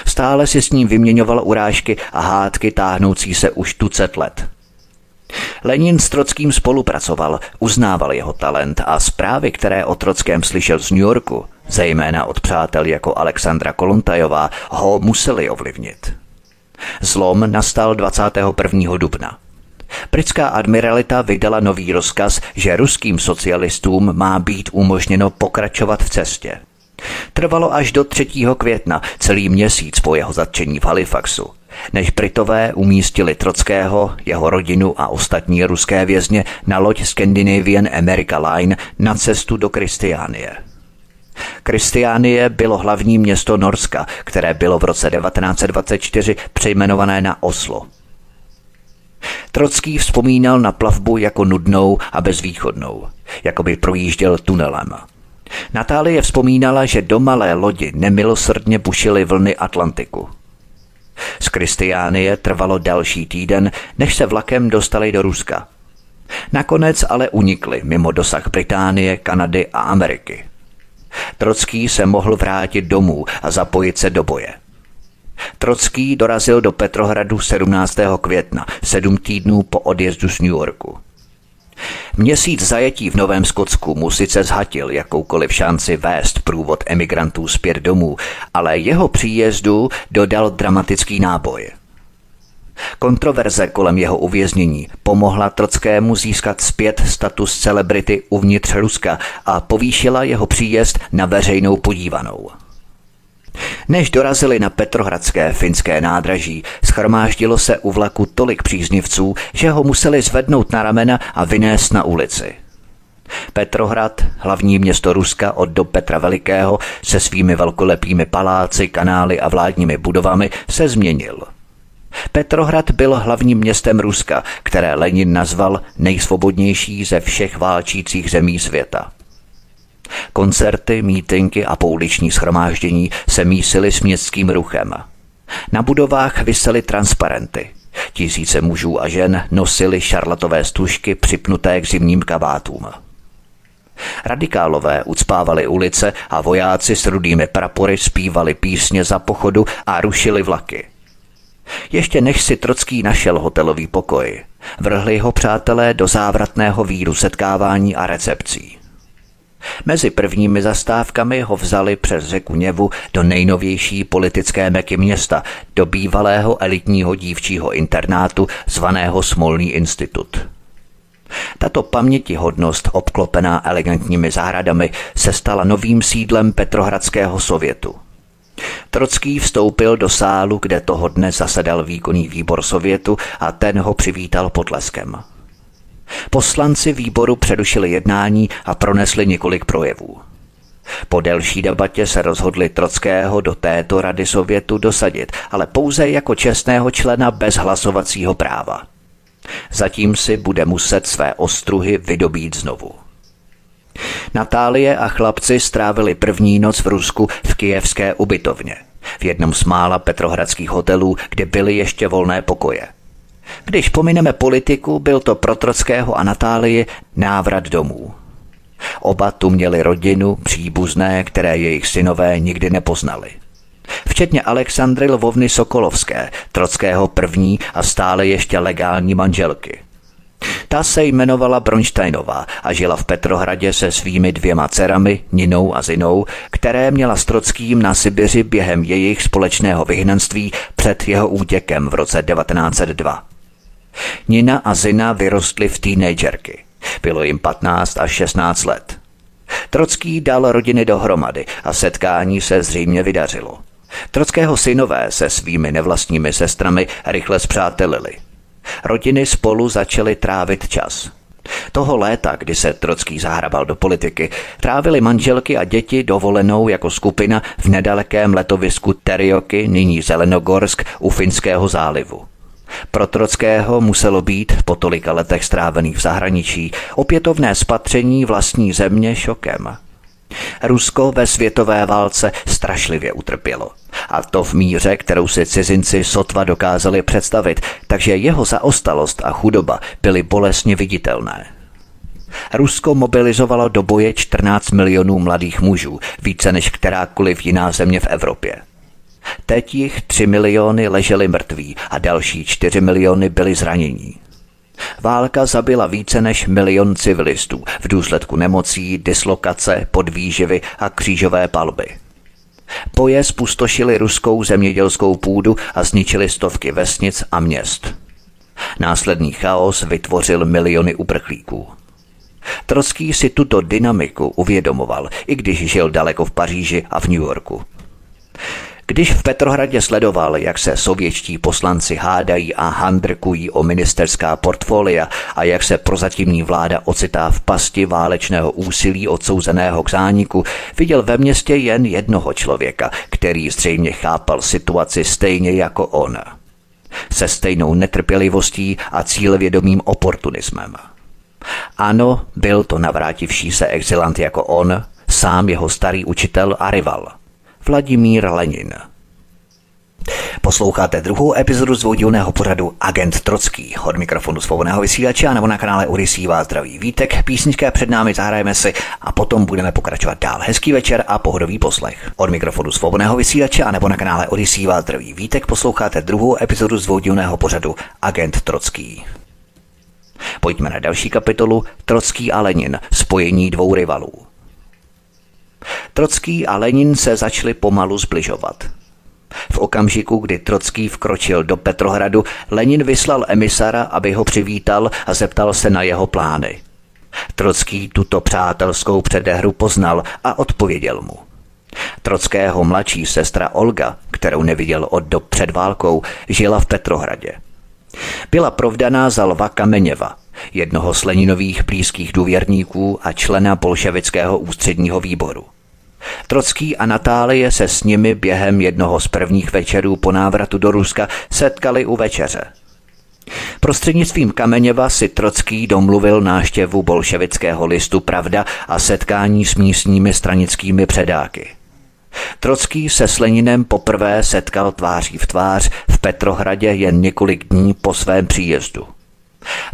Stále si s ním vyměňoval urážky a hádky táhnoucí se už tucet let. Lenin s Trockým spolupracoval, uznával jeho talent a zprávy, které o Trockém slyšel z New Yorku, zejména od přátel jako Alexandra Kolontajová, ho museli ovlivnit. Zlom nastal 21. dubna. Britská admiralita vydala nový rozkaz, že ruským socialistům má být umožněno pokračovat v cestě. Trvalo až do 3. května, celý měsíc po jeho zatčení v Halifaxu, než Britové umístili Trockého, jeho rodinu a ostatní ruské vězně na loď Scandinavian America Line na cestu do Kristiánie. Kristiánie bylo hlavní město Norska, které bylo v roce 1924 přejmenované na Oslo. Trocký vzpomínal na plavbu jako nudnou a bezvýchodnou, jako by projížděl tunelem. Natálie vzpomínala, že do malé lodi nemilosrdně bušily vlny Atlantiku. Z Kristiánie trvalo další týden, než se vlakem dostali do Ruska. Nakonec ale unikli mimo dosah Británie, Kanady a Ameriky. Trocký se mohl vrátit domů a zapojit se do boje. Trocký dorazil do Petrohradu 17. května, sedm týdnů po odjezdu z New Yorku. Měsíc zajetí v Novém Skotsku mu sice zhatil jakoukoliv šanci vést průvod emigrantů zpět domů, ale jeho příjezdu dodal dramatický náboj. Kontroverze kolem jeho uvěznění pomohla Trockému získat zpět status celebrity uvnitř Ruska a povýšila jeho příjezd na veřejnou podívanou. Než dorazili na Petrohradské finské nádraží, schromáždilo se u vlaku tolik příznivců, že ho museli zvednout na ramena a vynést na ulici. Petrohrad, hlavní město Ruska od do Petra Velikého, se svými velkolepými paláci, kanály a vládními budovami se změnil. Petrohrad byl hlavním městem Ruska, které Lenin nazval nejsvobodnější ze všech válčících zemí světa. Koncerty, mítinky a pouliční schromáždění se mísily s městským ruchem. Na budovách visely transparenty. Tisíce mužů a žen nosili šarlatové stužky připnuté k zimním kabátům. Radikálové ucpávali ulice a vojáci s rudými prapory zpívali písně za pochodu a rušili vlaky. Ještě než si Trocký našel hotelový pokoj, vrhli ho přátelé do závratného víru setkávání a recepcí. Mezi prvními zastávkami ho vzali přes řeku Něvu do nejnovější politické meky města, do bývalého elitního dívčího internátu zvaného Smolný institut. Tato pamětihodnost, obklopená elegantními zahradami, se stala novým sídlem Petrohradského sovětu. Trocký vstoupil do sálu, kde toho dne zasedal výkonný výbor sovětu a ten ho přivítal potleskem. Poslanci výboru přerušili jednání a pronesli několik projevů. Po delší debatě se rozhodli Trockého do této rady Sovětu dosadit, ale pouze jako čestného člena bez hlasovacího práva. Zatím si bude muset své ostruhy vydobít znovu. Natálie a chlapci strávili první noc v Rusku v kijevské ubytovně, v jednom z mála petrohradských hotelů, kde byly ještě volné pokoje. Když pomineme politiku, byl to pro Trockého a Natálii návrat domů. Oba tu měli rodinu, příbuzné, které jejich synové nikdy nepoznali. Včetně Alexandry Lvovny Sokolovské, Trockého první a stále ještě legální manželky. Ta se jmenovala Bronštejnová a žila v Petrohradě se svými dvěma dcerami, Ninou a Zinou, které měla s Trockým na Sibiři během jejich společného vyhnanství před jeho útěkem v roce 1902. Nina a Zina vyrostly v teenagerky. Bylo jim 15 až 16 let. Trocký dal rodiny dohromady a setkání se zřejmě vydařilo. Trockého synové se svými nevlastními sestrami rychle zpřátelili. Rodiny spolu začaly trávit čas. Toho léta, kdy se Trocký zahrabal do politiky, trávili manželky a děti dovolenou jako skupina v nedalekém letovisku Terioky, nyní Zelenogorsk, u Finského zálivu. Pro Trockého muselo být po tolika letech strávených v zahraničí opětovné spatření vlastní země šokem. Rusko ve světové válce strašlivě utrpělo. A to v míře, kterou si cizinci sotva dokázali představit, takže jeho zaostalost a chudoba byly bolestně viditelné. Rusko mobilizovalo do boje 14 milionů mladých mužů, více než kterákoliv jiná země v Evropě. Teď jich 3 miliony leželi mrtví a další 4 miliony byli zranění. Válka zabila více než milion civilistů v důsledku nemocí, dislokace, podvýživy a křížové palby. Boje spustošili ruskou zemědělskou půdu a zničili stovky vesnic a měst. Následný chaos vytvořil miliony uprchlíků. Trocký si tuto dynamiku uvědomoval, i když žil daleko v Paříži a v New Yorku. Když v Petrohradě sledoval, jak se sovětští poslanci hádají a handrkují o ministerská portfolia a jak se prozatímní vláda ocitá v pasti válečného úsilí odsouzeného k zániku, viděl ve městě jen jednoho člověka, který zřejmě chápal situaci stejně jako on. Se stejnou netrpělivostí a cílevědomým oportunismem. Ano, byl to navrátivší se exilant jako on, sám jeho starý učitel a rival – Vladimír Lenin. Posloucháte druhou epizodu z vodilného pořadu Agent Trocký. Od mikrofonu svobodného vysílače a nebo na kanále Odisí vás zdraví vítek. Písnička před námi zahrajeme si a potom budeme pokračovat dál. Hezký večer a pohodový poslech. Od mikrofonu svobodného vysílače a nebo na kanále Odisí vás zdraví vítek. Posloucháte druhou epizodu z vodilného pořadu Agent Trocký. Pojďme na další kapitolu Trocký a Lenin, spojení dvou rivalů. Trocký a Lenin se začali pomalu zbližovat. V okamžiku, kdy Trocký vkročil do Petrohradu, Lenin vyslal emisara, aby ho přivítal a zeptal se na jeho plány. Trocký tuto přátelskou předehru poznal a odpověděl mu. Trockého mladší sestra Olga, kterou neviděl od dob před válkou, žila v Petrohradě. Byla provdaná za Lva Kameněva, jednoho z Leninových blízkých důvěrníků a člena bolševického ústředního výboru. Trocký a Natálie se s nimi během jednoho z prvních večerů po návratu do Ruska setkali u večeře. Prostřednictvím Kameněva si Trocký domluvil náštěvu bolševického listu Pravda a setkání s místními stranickými předáky. Trocký se s Leninem poprvé setkal tváří v tvář v Petrohradě jen několik dní po svém příjezdu.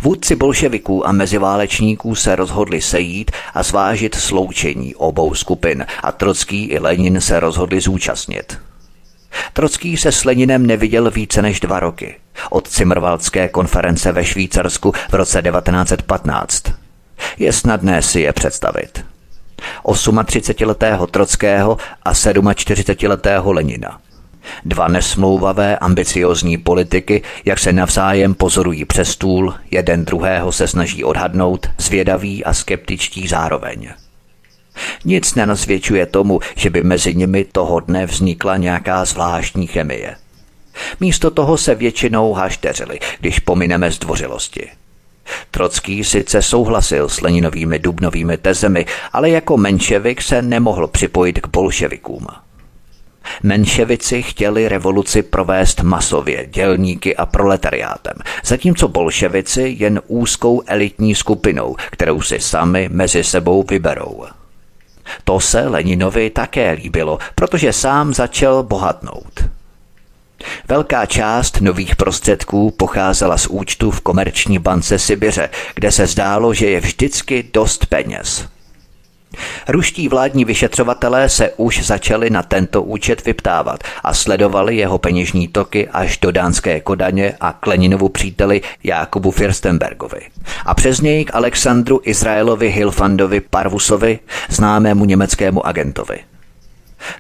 Vůdci bolševiků a meziválečníků se rozhodli sejít a zvážit sloučení obou skupin a Trocký i Lenin se rozhodli zúčastnit. Trocký se s Leninem neviděl více než dva roky. Od Cimrvaldské konference ve Švýcarsku v roce 1915. Je snadné si je představit. 38-letého Trockého a 47-letého Lenina. Dva nesmlouvavé ambiciozní politiky, jak se navzájem pozorují přes stůl, jeden druhého se snaží odhadnout, zvědaví a skeptičtí zároveň. Nic nenasvědčuje tomu, že by mezi nimi toho dne vznikla nějaká zvláštní chemie. Místo toho se většinou hašteřili, když pomineme zdvořilosti. Trocký sice souhlasil s Leninovými dubnovými tezemi, ale jako menševik se nemohl připojit k bolševikům. Menševici chtěli revoluci provést masově, dělníky a proletariátem, zatímco bolševici jen úzkou elitní skupinou, kterou si sami mezi sebou vyberou. To se Leninovi také líbilo, protože sám začal bohatnout. Velká část nových prostředků pocházela z účtu v komerční bance Sibiře, kde se zdálo, že je vždycky dost peněz. Ruští vládní vyšetřovatelé se už začali na tento účet vyptávat a sledovali jeho peněžní toky až do dánské Kodaně a Kleninovu příteli Jákubu Firstenbergovi. A přes něj k Alexandru Izraelovi Hilfandovi Parvusovi, známému německému agentovi.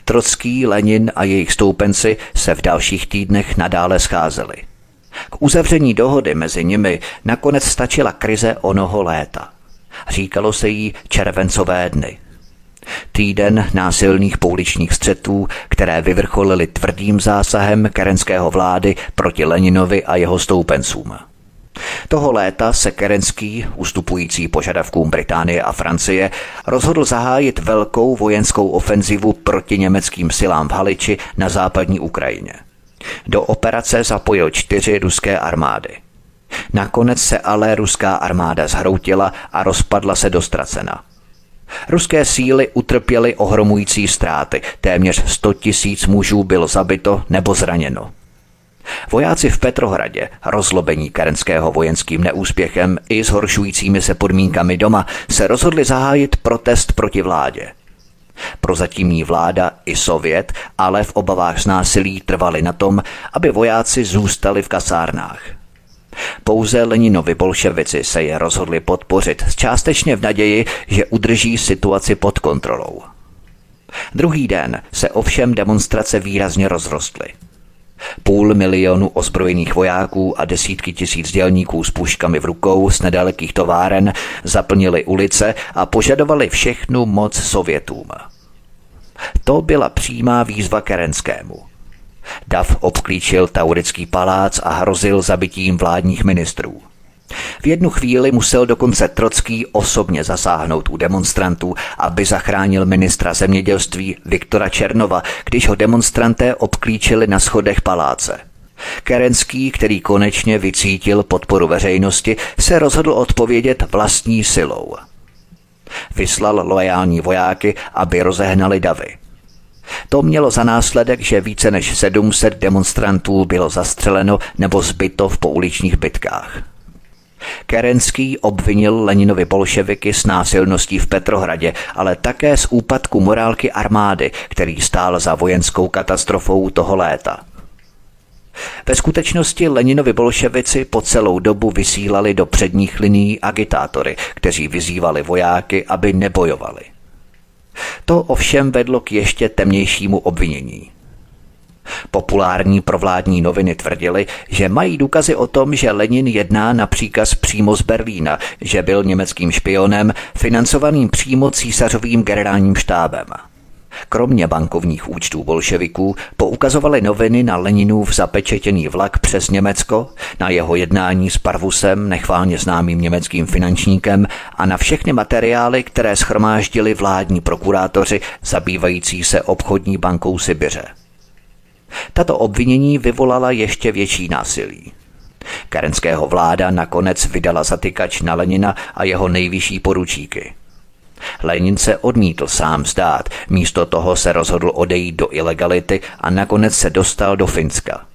Trocký, Lenin a jejich stoupenci se v dalších týdnech nadále scházeli. K uzavření dohody mezi nimi nakonec stačila krize onoho léta. Říkalo se jí červencové dny. Týden násilných pouličních střetů, které vyvrcholily tvrdým zásahem kerenského vlády proti Leninovi a jeho stoupencům. Toho léta se Kerenský, ustupující požadavkům Británie a Francie, rozhodl zahájit velkou vojenskou ofenzivu proti německým silám v Haliči na západní Ukrajině. Do operace zapojil čtyři ruské armády. Nakonec se ale ruská armáda zhroutila a rozpadla se do ztracena. Ruské síly utrpěly ohromující ztráty, téměř 100 tisíc mužů bylo zabito nebo zraněno. Vojáci v Petrohradě, rozlobení Kerenského vojenským neúspěchem i zhoršujícími se podmínkami doma, se rozhodli zahájit protest proti vládě. Prozatímní vláda i Sovět ale v obavách z násilí trvali na tom, aby vojáci zůstali v kasárnách. Pouze Leninovi bolševici se je rozhodli podpořit, částečně v naději, že udrží situaci pod kontrolou. Druhý den se ovšem demonstrace výrazně rozrostly. Půl milionu ozbrojených vojáků a desítky tisíc dělníků s puškami v rukou z nedalekých továren zaplnili ulice a požadovali všechnu moc Sovětům. To byla přímá výzva Kerenskému. Dav obklíčil Taurický palác a hrozil zabitím vládních ministrů. V jednu chvíli musel dokonce Trocký osobně zasáhnout u demonstrantů, aby zachránil ministra zemědělství Viktora Černova, když ho demonstranté obklíčili na schodech paláce. Kerenský, který konečně vycítil podporu veřejnosti, se rozhodl odpovědět vlastní silou. Vyslal loajální vojáky, aby rozehnali davy. To mělo za následek, že více než 700 demonstrantů bylo zastřeleno nebo zbyto v pouličních bitkách. Kerenský obvinil Leninovi bolševiky s násilností v Petrohradě, ale také z úpadku morálky armády, který stál za vojenskou katastrofou toho léta. Ve skutečnosti Leninovi bolševici po celou dobu vysílali do předních liní agitátory, kteří vyzývali vojáky, aby nebojovali. To ovšem vedlo k ještě temnějšímu obvinění. Populární provládní noviny tvrdili, že mají důkazy o tom, že Lenin jedná na příkaz přímo z Berlína, že byl německým špionem financovaným přímo císařovým generálním štábem. Kromě bankovních účtů bolševiků poukazovaly noviny na Leninův zapečetěný vlak přes Německo, na jeho jednání s Parvusem, nechválně známým německým finančníkem, a na všechny materiály, které schromáždili vládní prokurátoři zabývající se obchodní bankou Sibiře. Tato obvinění vyvolala ještě větší násilí. Karenského vláda nakonec vydala zatykač na Lenina a jeho nejvyšší poručíky. Lenin se odmítl sám zdát, místo toho se rozhodl odejít do ilegality a nakonec se dostal do Finska.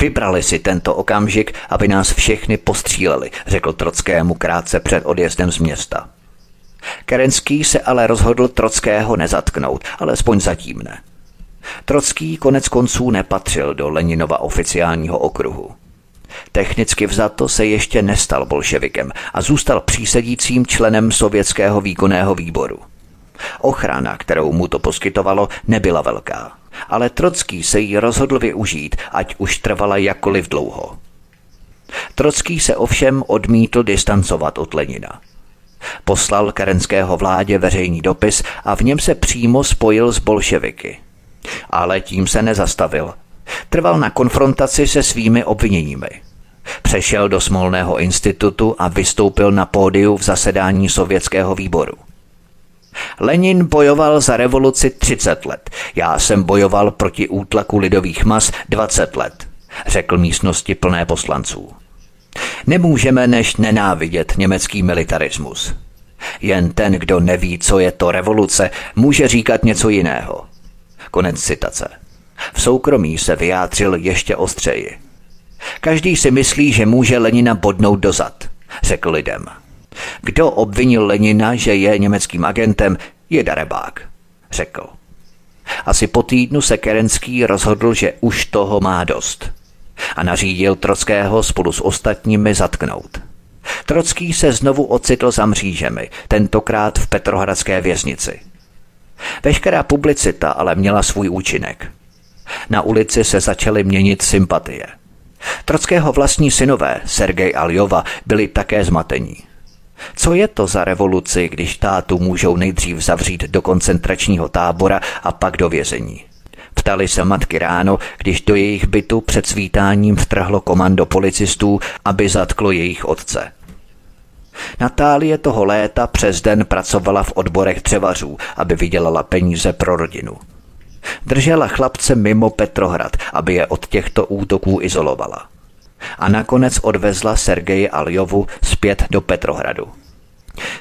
Vybrali si tento okamžik, aby nás všechny postříleli, řekl Trockému krátce před odjezdem z města. Kerenský se ale rozhodl Trockého nezatknout, alespoň zatím ne. Trocký konec konců nepatřil do Leninova oficiálního okruhu. Technicky vzato se ještě nestal bolševikem a zůstal přísedícím členem sovětského výkonného výboru. Ochrana, kterou mu to poskytovalo, nebyla velká, ale Trocký se jí rozhodl využít, ať už trvala jakkoliv dlouho. Trocký se ovšem odmítl distancovat od Lenina. Poslal kerenského vládě veřejný dopis a v něm se přímo spojil s bolševiky. Ale tím se nezastavil. Trval na konfrontaci se svými obviněními. Přešel do Smolného institutu a vystoupil na pódiu v zasedání sovětského výboru. Lenin bojoval za revoluci 30 let. Já jsem bojoval proti útlaku lidových mas 20 let, řekl místnosti plné poslanců. Nemůžeme než nenávidět německý militarismus. Jen ten, kdo neví, co je to revoluce, může říkat něco jiného. Konec citace. V soukromí se vyjádřil ještě ostřeji. Každý si myslí, že může Lenina bodnout dozad, řekl lidem. Kdo obvinil Lenina, že je německým agentem, je darebák, řekl. Asi po týdnu se Kerenský rozhodl, že už toho má dost a nařídil Trockého spolu s ostatními zatknout. Trocký se znovu ocitl za mřížemi, tentokrát v Petrohradské věznici. Veškerá publicita ale měla svůj účinek. Na ulici se začaly měnit sympatie. Trockého vlastní synové, Sergej Aljova, byli také zmatení. Co je to za revoluci, když tátu můžou nejdřív zavřít do koncentračního tábora a pak do vězení? Ptali se matky ráno, když do jejich bytu před svítáním vtrhlo komando policistů, aby zatklo jejich otce. Natálie toho léta přes den pracovala v odborech dřevařů, aby vydělala peníze pro rodinu. Držela chlapce mimo Petrohrad, aby je od těchto útoků izolovala a nakonec odvezla Sergeji Aljovu zpět do Petrohradu.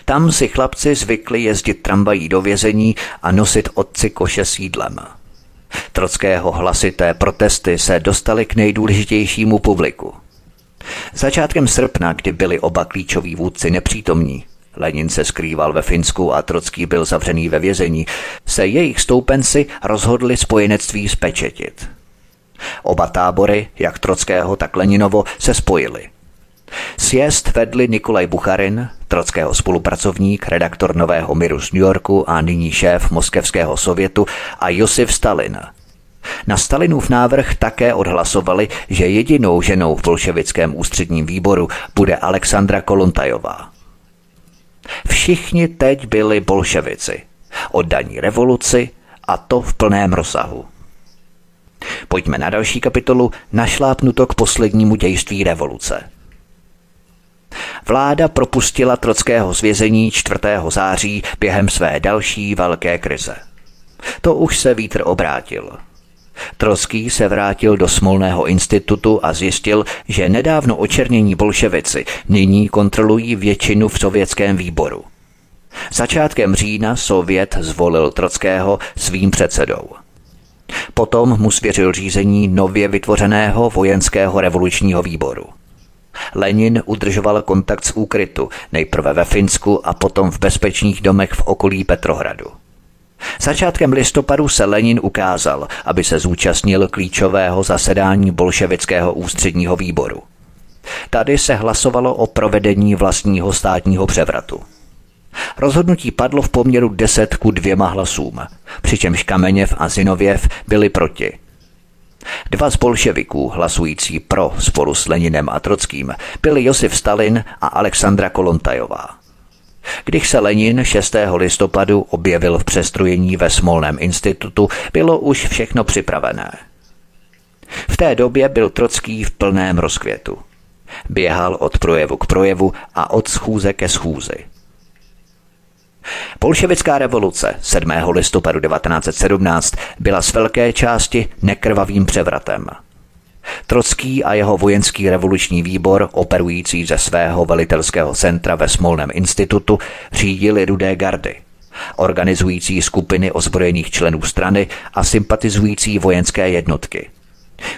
Tam si chlapci zvykli jezdit tramvají do vězení a nosit otci koše s jídlem. Trockého hlasité protesty se dostaly k nejdůležitějšímu publiku. Začátkem srpna, kdy byli oba klíčoví vůdci nepřítomní, Lenin se skrýval ve Finsku a Trocký byl zavřený ve vězení, se jejich stoupenci rozhodli spojenectví spečetit. Oba tábory, jak Trockého, tak Leninovo, se spojili. Sjezd vedli Nikolaj Bucharin, Trockého spolupracovník, redaktor Nového miru z New Yorku a nyní šéf Moskevského sovětu a Josif Stalin. Na Stalinův návrh také odhlasovali, že jedinou ženou v bolševickém ústředním výboru bude Alexandra Kolontajová. Všichni teď byli bolševici, oddaní revoluci a to v plném rozsahu. Pojďme na další kapitolu Našlápnuto k poslednímu dějství revoluce. Vláda propustila Trockého z vězení 4. září během své další velké krize. To už se vítr obrátil. Trocký se vrátil do Smolného institutu a zjistil, že nedávno očernění bolševici nyní kontrolují většinu v sovětském výboru. Začátkem října Sovět zvolil Trockého svým předsedou. Potom mu svěřil řízení nově vytvořeného vojenského revolučního výboru. Lenin udržoval kontakt s úkrytu, nejprve ve Finsku a potom v bezpečných domech v okolí Petrohradu. Začátkem listopadu se Lenin ukázal, aby se zúčastnil klíčového zasedání bolševického ústředního výboru. Tady se hlasovalo o provedení vlastního státního převratu. Rozhodnutí padlo v poměru 10 ku dvěma hlasům, přičemž Kameněv a Zinověv byli proti. Dva z bolševiků hlasující pro spolu s Leninem a Trockým byli Josif Stalin a Alexandra Kolontajová. Když se Lenin 6. listopadu objevil v přestrojení ve Smolném institutu, bylo už všechno připravené. V té době byl Trocký v plném rozkvětu. Běhal od projevu k projevu a od schůze ke schůzi. Bolševická revoluce 7. listopadu 1917 byla z velké části nekrvavým převratem. Trocký a jeho vojenský revoluční výbor, operující ze svého velitelského centra ve Smolném institutu, řídili rudé gardy, organizující skupiny ozbrojených členů strany a sympatizující vojenské jednotky.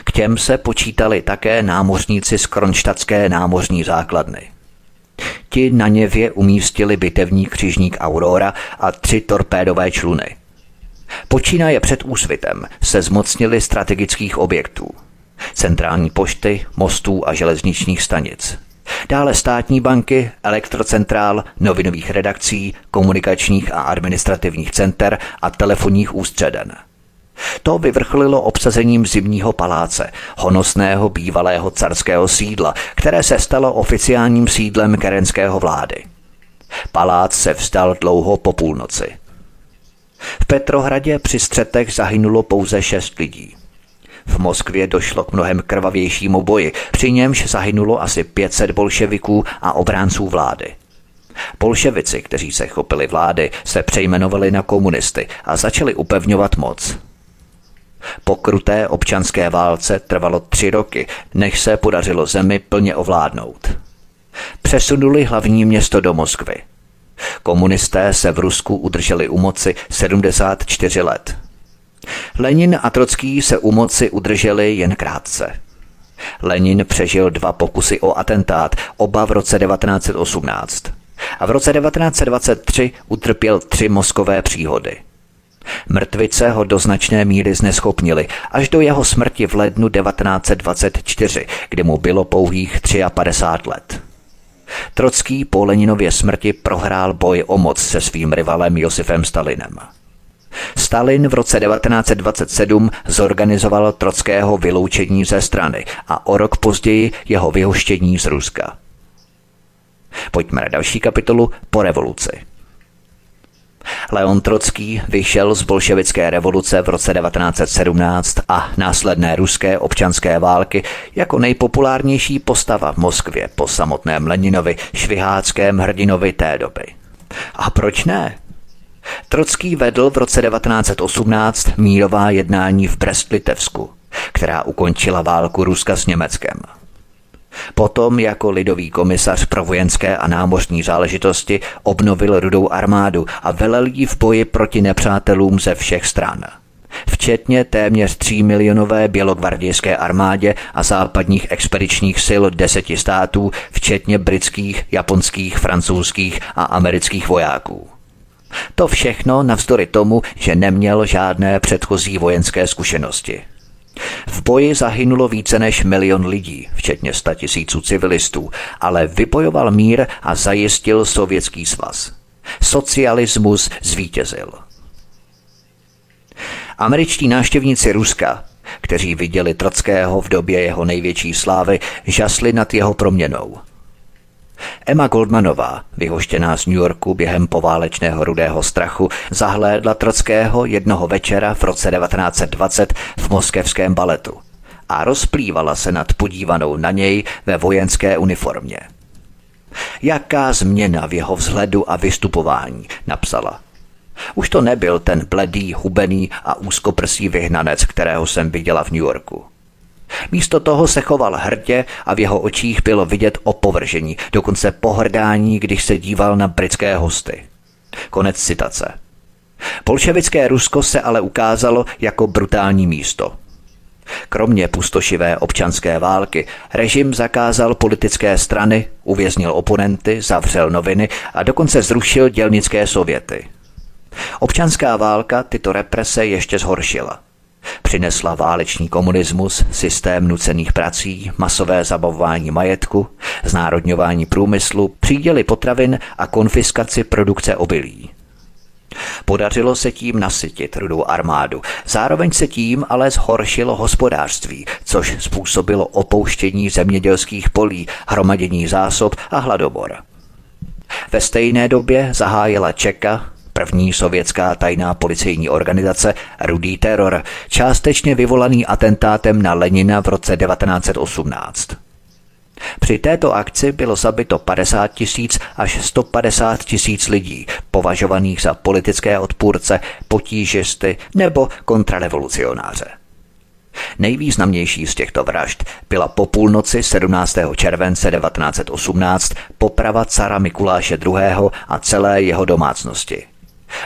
K těm se počítali také námořníci z kronštatské námořní základny. Ti na něvě umístili bitevní křižník Aurora a tři torpédové čluny. Počínaje před úsvitem se zmocnili strategických objektů. Centrální pošty, mostů a železničních stanic. Dále státní banky, elektrocentrál, novinových redakcí, komunikačních a administrativních center a telefonních ústředen – to vyvrcholilo obsazením zimního paláce, honosného bývalého carského sídla, které se stalo oficiálním sídlem kerenského vlády. Palác se vstal dlouho po půlnoci. V Petrohradě při střetech zahynulo pouze šest lidí. V Moskvě došlo k mnohem krvavějšímu boji, při němž zahynulo asi 500 bolševiků a obránců vlády. Bolševici, kteří se chopili vlády, se přejmenovali na komunisty a začali upevňovat moc. Po kruté občanské válce trvalo tři roky, než se podařilo zemi plně ovládnout. Přesunuli hlavní město do Moskvy. Komunisté se v Rusku udrželi u moci 74 let. Lenin a Trocký se u moci udrželi jen krátce. Lenin přežil dva pokusy o atentát, oba v roce 1918. A v roce 1923 utrpěl tři mozkové příhody – Mrtvice ho do značné míry zneschopnili až do jeho smrti v lednu 1924, kdy mu bylo pouhých 53 let. Trocký po Leninově smrti prohrál boj o moc se svým rivalem Josifem Stalinem. Stalin v roce 1927 zorganizoval Trockého vyloučení ze strany a o rok později jeho vyhoštění z Ruska. Pojďme na další kapitolu po revoluci. Leon Trocký vyšel z bolševické revoluce v roce 1917 a následné ruské občanské války jako nejpopulárnější postava v Moskvě po samotném Leninovi, šviháckém hrdinovi té doby. A proč ne? Trocký vedl v roce 1918 mírová jednání v Brest-Litevsku, která ukončila válku Ruska s Německem. Potom jako lidový komisař pro vojenské a námořní záležitosti obnovil rudou armádu a velel jí v boji proti nepřátelům ze všech stran včetně téměř 3 milionové bělogvardijské armádě a západních expedičních sil deseti států, včetně britských, japonských, francouzských a amerických vojáků. To všechno navzdory tomu, že neměl žádné předchozí vojenské zkušenosti. V boji zahynulo více než milion lidí, včetně sta tisíců civilistů, ale vybojoval mír a zajistil Sovětský svaz. Socialismus zvítězil. Američtí návštěvníci Ruska, kteří viděli Trockého v době jeho největší slávy, žasli nad jeho proměnou – Emma Goldmanová, vyhoštěná z New Yorku během poválečného rudého strachu, zahlédla Trockého jednoho večera v roce 1920 v moskevském baletu a rozplývala se nad podívanou na něj ve vojenské uniformě. Jaká změna v jeho vzhledu a vystupování, napsala. Už to nebyl ten bledý, hubený a úzkoprsý vyhnanec, kterého jsem viděla v New Yorku. Místo toho se choval hrdě a v jeho očích bylo vidět opovržení, dokonce pohrdání, když se díval na britské hosty. Konec citace. Bolševické Rusko se ale ukázalo jako brutální místo. Kromě pustošivé občanské války režim zakázal politické strany, uvěznil oponenty, zavřel noviny a dokonce zrušil dělnické sověty. Občanská válka tyto represe ještě zhoršila – Přinesla válečný komunismus, systém nucených prací, masové zabavování majetku, znárodňování průmyslu, příděly potravin a konfiskaci produkce obilí. Podařilo se tím nasytit rudou armádu, zároveň se tím ale zhoršilo hospodářství, což způsobilo opouštění zemědělských polí, hromadění zásob a hladobor. Ve stejné době zahájila Čeka, první sovětská tajná policejní organizace Rudý teror, částečně vyvolaný atentátem na Lenina v roce 1918. Při této akci bylo zabito 50 tisíc až 150 tisíc lidí, považovaných za politické odpůrce, potížisty nebo kontrarevolucionáře. Nejvýznamnější z těchto vražd byla po půlnoci 17. července 1918 poprava cara Mikuláše II. a celé jeho domácnosti.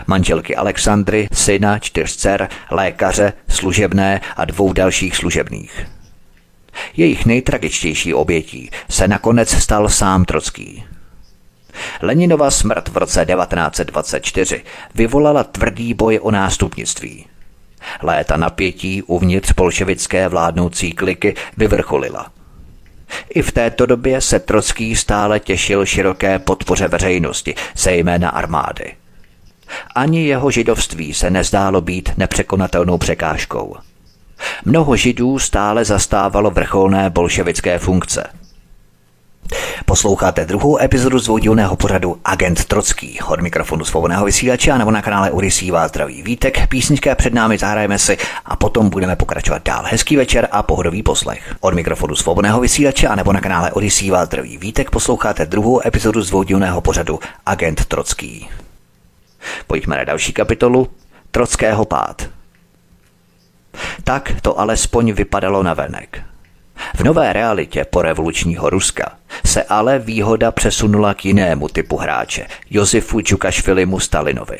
Manželky Alexandry, syna, čtyř dcer, lékaře, služebné a dvou dalších služebných. Jejich nejtragičtější obětí se nakonec stal sám Trocký. Leninova smrt v roce 1924 vyvolala tvrdý boj o nástupnictví. Léta napětí uvnitř bolševické vládnoucí kliky vyvrcholila. I v této době se Trocký stále těšil široké podpoře veřejnosti, zejména armády. Ani jeho židovství se nezdálo být nepřekonatelnou překážkou. Mnoho židů stále zastávalo vrcholné bolševické funkce – Posloucháte druhou epizodu z vodilného pořadu Agent Trocký od mikrofonu svobodného vysílače a nebo na kanále Odisí vás zdraví vítek. Písnička před námi zahrajeme si a potom budeme pokračovat dál. Hezký večer a pohodový poslech. Od mikrofonu svobodného vysílače a nebo na kanále Odisí vás zdraví vítek posloucháte druhou epizodu z vodilného pořadu Agent Trocký. Pojďme na další kapitolu Trockého pád. Tak to alespoň vypadalo na venek. V nové realitě po revolučního Ruska se ale výhoda přesunula k jinému typu hráče, Josefu Čukašvilimu Stalinovi.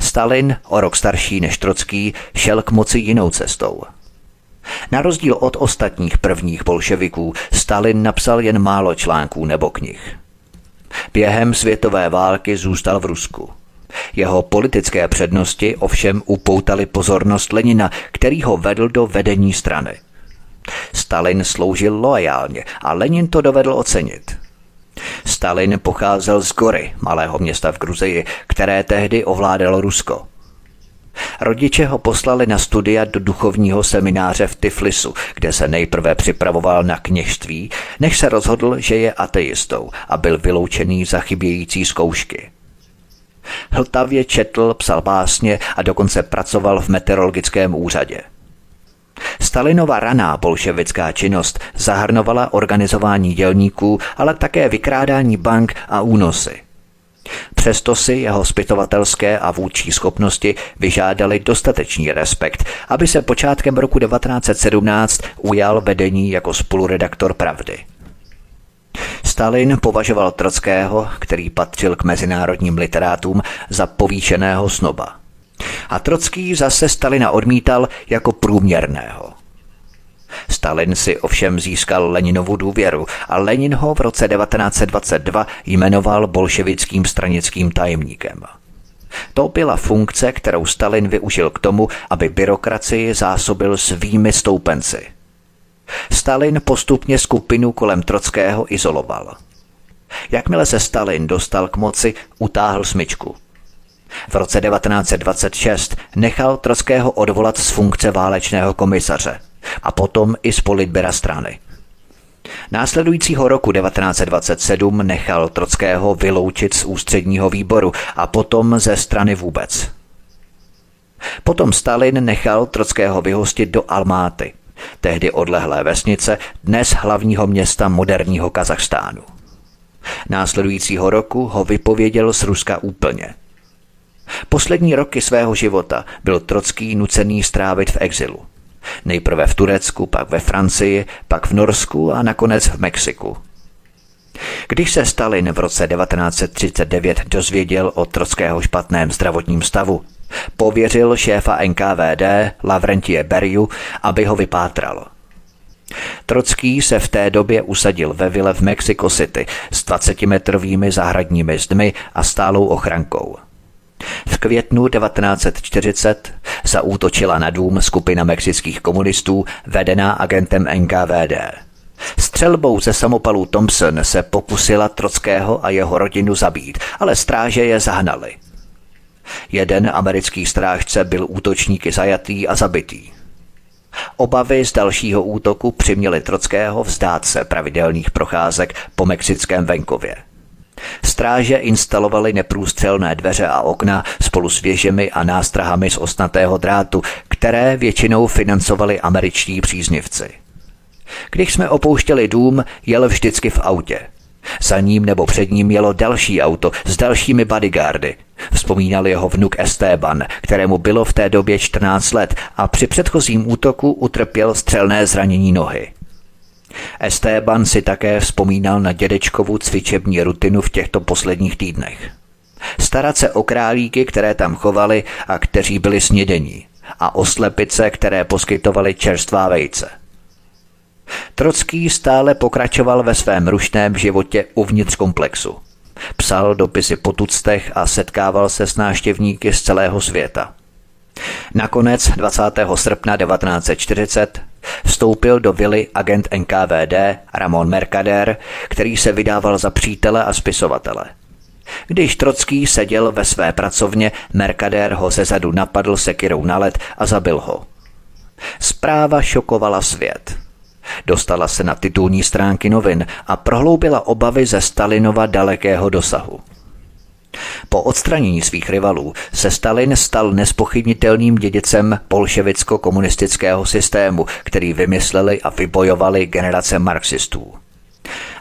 Stalin, o rok starší než Trocký, šel k moci jinou cestou. Na rozdíl od ostatních prvních bolševiků, Stalin napsal jen málo článků nebo knih. Během světové války zůstal v Rusku. Jeho politické přednosti ovšem upoutali pozornost Lenina, který ho vedl do vedení strany. Stalin sloužil loajálně a Lenin to dovedl ocenit. Stalin pocházel z Gory, malého města v Gruzii, které tehdy ovládalo Rusko. Rodiče ho poslali na studia do duchovního semináře v Tiflisu, kde se nejprve připravoval na kněžství, než se rozhodl, že je ateistou a byl vyloučený za chybějící zkoušky. Hltavě četl, psal básně a dokonce pracoval v meteorologickém úřadě – Stalinova raná bolševická činnost zahrnovala organizování dělníků, ale také vykrádání bank a únosy. Přesto si jeho zpytovatelské a vůdčí schopnosti vyžádali dostatečný respekt, aby se počátkem roku 1917 ujal vedení jako spoluredaktor Pravdy. Stalin považoval Trockého, který patřil k mezinárodním literátům, za povýšeného snoba – a Trocký zase Stalina odmítal jako průměrného. Stalin si ovšem získal Leninovu důvěru a Lenin ho v roce 1922 jmenoval bolševickým stranickým tajemníkem. To byla funkce, kterou Stalin využil k tomu, aby byrokracii zásobil svými stoupenci. Stalin postupně skupinu kolem Trockého izoloval. Jakmile se Stalin dostal k moci, utáhl smyčku – v roce 1926 nechal Trockého odvolat z funkce válečného komisaře a potom i z politbera strany. Následujícího roku 1927 nechal Trockého vyloučit z ústředního výboru a potom ze strany vůbec. Potom Stalin nechal Trockého vyhostit do Almáty, tehdy odlehlé vesnice, dnes hlavního města moderního Kazachstánu. Následujícího roku ho vypověděl z Ruska úplně – Poslední roky svého života byl Trocký nucený strávit v exilu. Nejprve v Turecku, pak ve Francii, pak v Norsku a nakonec v Mexiku. Když se Stalin v roce 1939 dozvěděl o Trockého špatném zdravotním stavu, pověřil šéfa NKVD Lavrentie Beriu, aby ho vypátral. Trocký se v té době usadil ve vile v Mexico City s 20-metrovými zahradními zdmi a stálou ochrankou. V květnu 1940 zaútočila na dům skupina mexických komunistů vedená agentem NKVD. Střelbou ze samopalů Thompson se pokusila Trockého a jeho rodinu zabít, ale stráže je zahnali. Jeden americký strážce byl útočníky zajatý a zabitý. Obavy z dalšího útoku přiměly Trockého vzdát se pravidelných procházek po mexickém venkově. Stráže instalovaly neprůstřelné dveře a okna spolu s věžemi a nástrahami z osnatého drátu, které většinou financovali američtí příznivci. Když jsme opouštěli dům, jel vždycky v autě. Za ním nebo před ním jelo další auto s dalšími bodyguardy. Vzpomínal jeho vnuk Esteban, kterému bylo v té době 14 let a při předchozím útoku utrpěl střelné zranění nohy. Esteban si také vzpomínal na dědečkovu cvičební rutinu v těchto posledních týdnech. Starat se o králíky, které tam chovali a kteří byli snědení. A o slepice, které poskytovali čerstvá vejce. Trocký stále pokračoval ve svém rušném životě uvnitř komplexu. Psal dopisy po tuctech a setkával se s náštěvníky z celého světa. Nakonec 20. srpna 1940 vstoupil do vily agent NKVD Ramon Mercader, který se vydával za přítele a spisovatele. Když Trocký seděl ve své pracovně, Mercader ho zezadu napadl sekirou na led a zabil ho. Zpráva šokovala svět. Dostala se na titulní stránky novin a prohloubila obavy ze Stalinova dalekého dosahu. Po odstranění svých rivalů se Stalin stal nespochybnitelným dědicem bolševicko-komunistického systému, který vymysleli a vybojovali generace marxistů.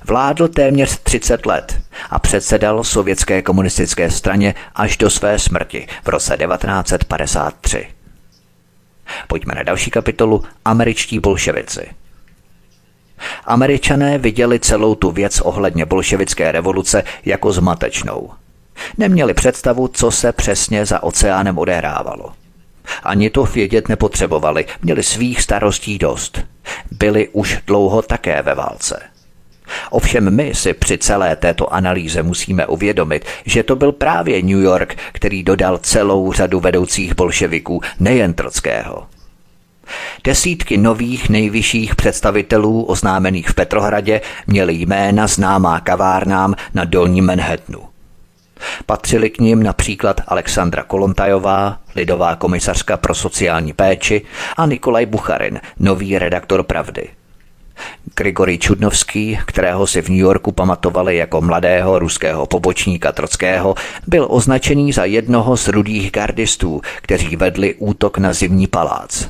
Vládl téměř 30 let a předsedal sovětské komunistické straně až do své smrti v roce 1953. Pojďme na další kapitolu Američtí bolševici. Američané viděli celou tu věc ohledně bolševické revoluce jako zmatečnou. Neměli představu, co se přesně za oceánem odehrávalo. Ani to vědět nepotřebovali, měli svých starostí dost. Byli už dlouho také ve válce. Ovšem my si při celé této analýze musíme uvědomit, že to byl právě New York, který dodal celou řadu vedoucích bolševiků, nejen Trockého. Desítky nových nejvyšších představitelů oznámených v Petrohradě měly jména známá kavárnám na Dolním Manhattanu. Patřili k ním například Alexandra Kolontajová, lidová komisařka pro sociální péči a Nikolaj Bucharin, nový redaktor Pravdy. Grigory Čudnovský, kterého si v New Yorku pamatovali jako mladého ruského pobočníka Trockého, byl označený za jednoho z rudých gardistů, kteří vedli útok na zimní palác.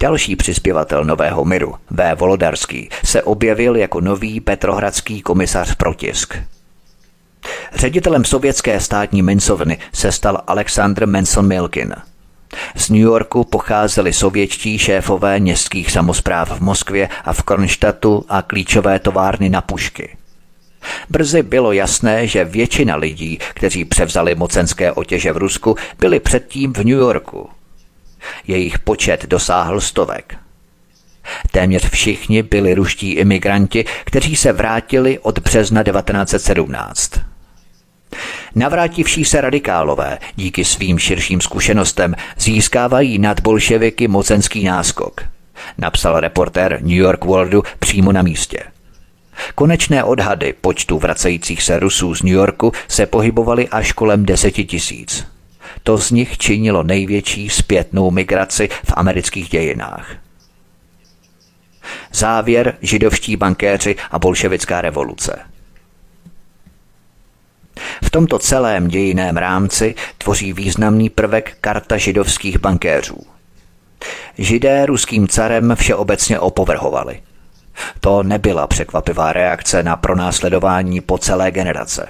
Další přispěvatel Nového miru, V. Volodarský, se objevil jako nový petrohradský komisař pro tisk. Ředitelem sovětské státní mincovny se stal Alexandr Manson Milkin. Z New Yorku pocházeli sovětští šéfové městských samozpráv v Moskvě a v Kronštatu a klíčové továrny na pušky. Brzy bylo jasné, že většina lidí, kteří převzali mocenské otěže v Rusku, byli předtím v New Yorku. Jejich počet dosáhl stovek. Téměř všichni byli ruští imigranti, kteří se vrátili od března 1917. Navrátivší se radikálové díky svým širším zkušenostem získávají nad bolševiky mocenský náskok, napsal reportér New York Worldu přímo na místě. Konečné odhady počtu vracejících se Rusů z New Yorku se pohybovaly až kolem deseti tisíc. To z nich činilo největší zpětnou migraci v amerických dějinách. Závěr židovští bankéři a bolševická revoluce – v tomto celém dějiném rámci tvoří významný prvek karta židovských bankéřů. Židé ruským carem všeobecně opovrhovali. To nebyla překvapivá reakce na pronásledování po celé generace.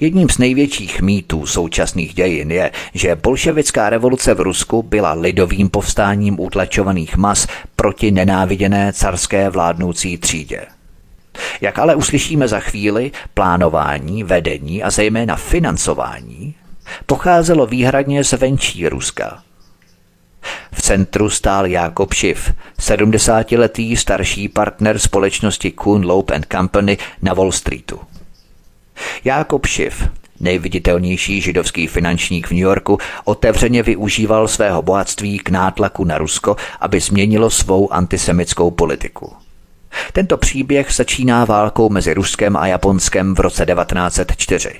Jedním z největších mýtů současných dějin je, že bolševická revoluce v Rusku byla lidovým povstáním utlačovaných mas proti nenáviděné carské vládnoucí třídě. Jak ale uslyšíme za chvíli, plánování, vedení a zejména financování pocházelo výhradně z venčí Ruska. V centru stál Jakob Schiff, 70-letý starší partner společnosti Kuhn Loeb Company na Wall Streetu. Jakob Schiff, nejviditelnější židovský finančník v New Yorku, otevřeně využíval svého bohatství k nátlaku na Rusko, aby změnilo svou antisemickou politiku. Tento příběh začíná válkou mezi Ruskem a Japonskem v roce 1904.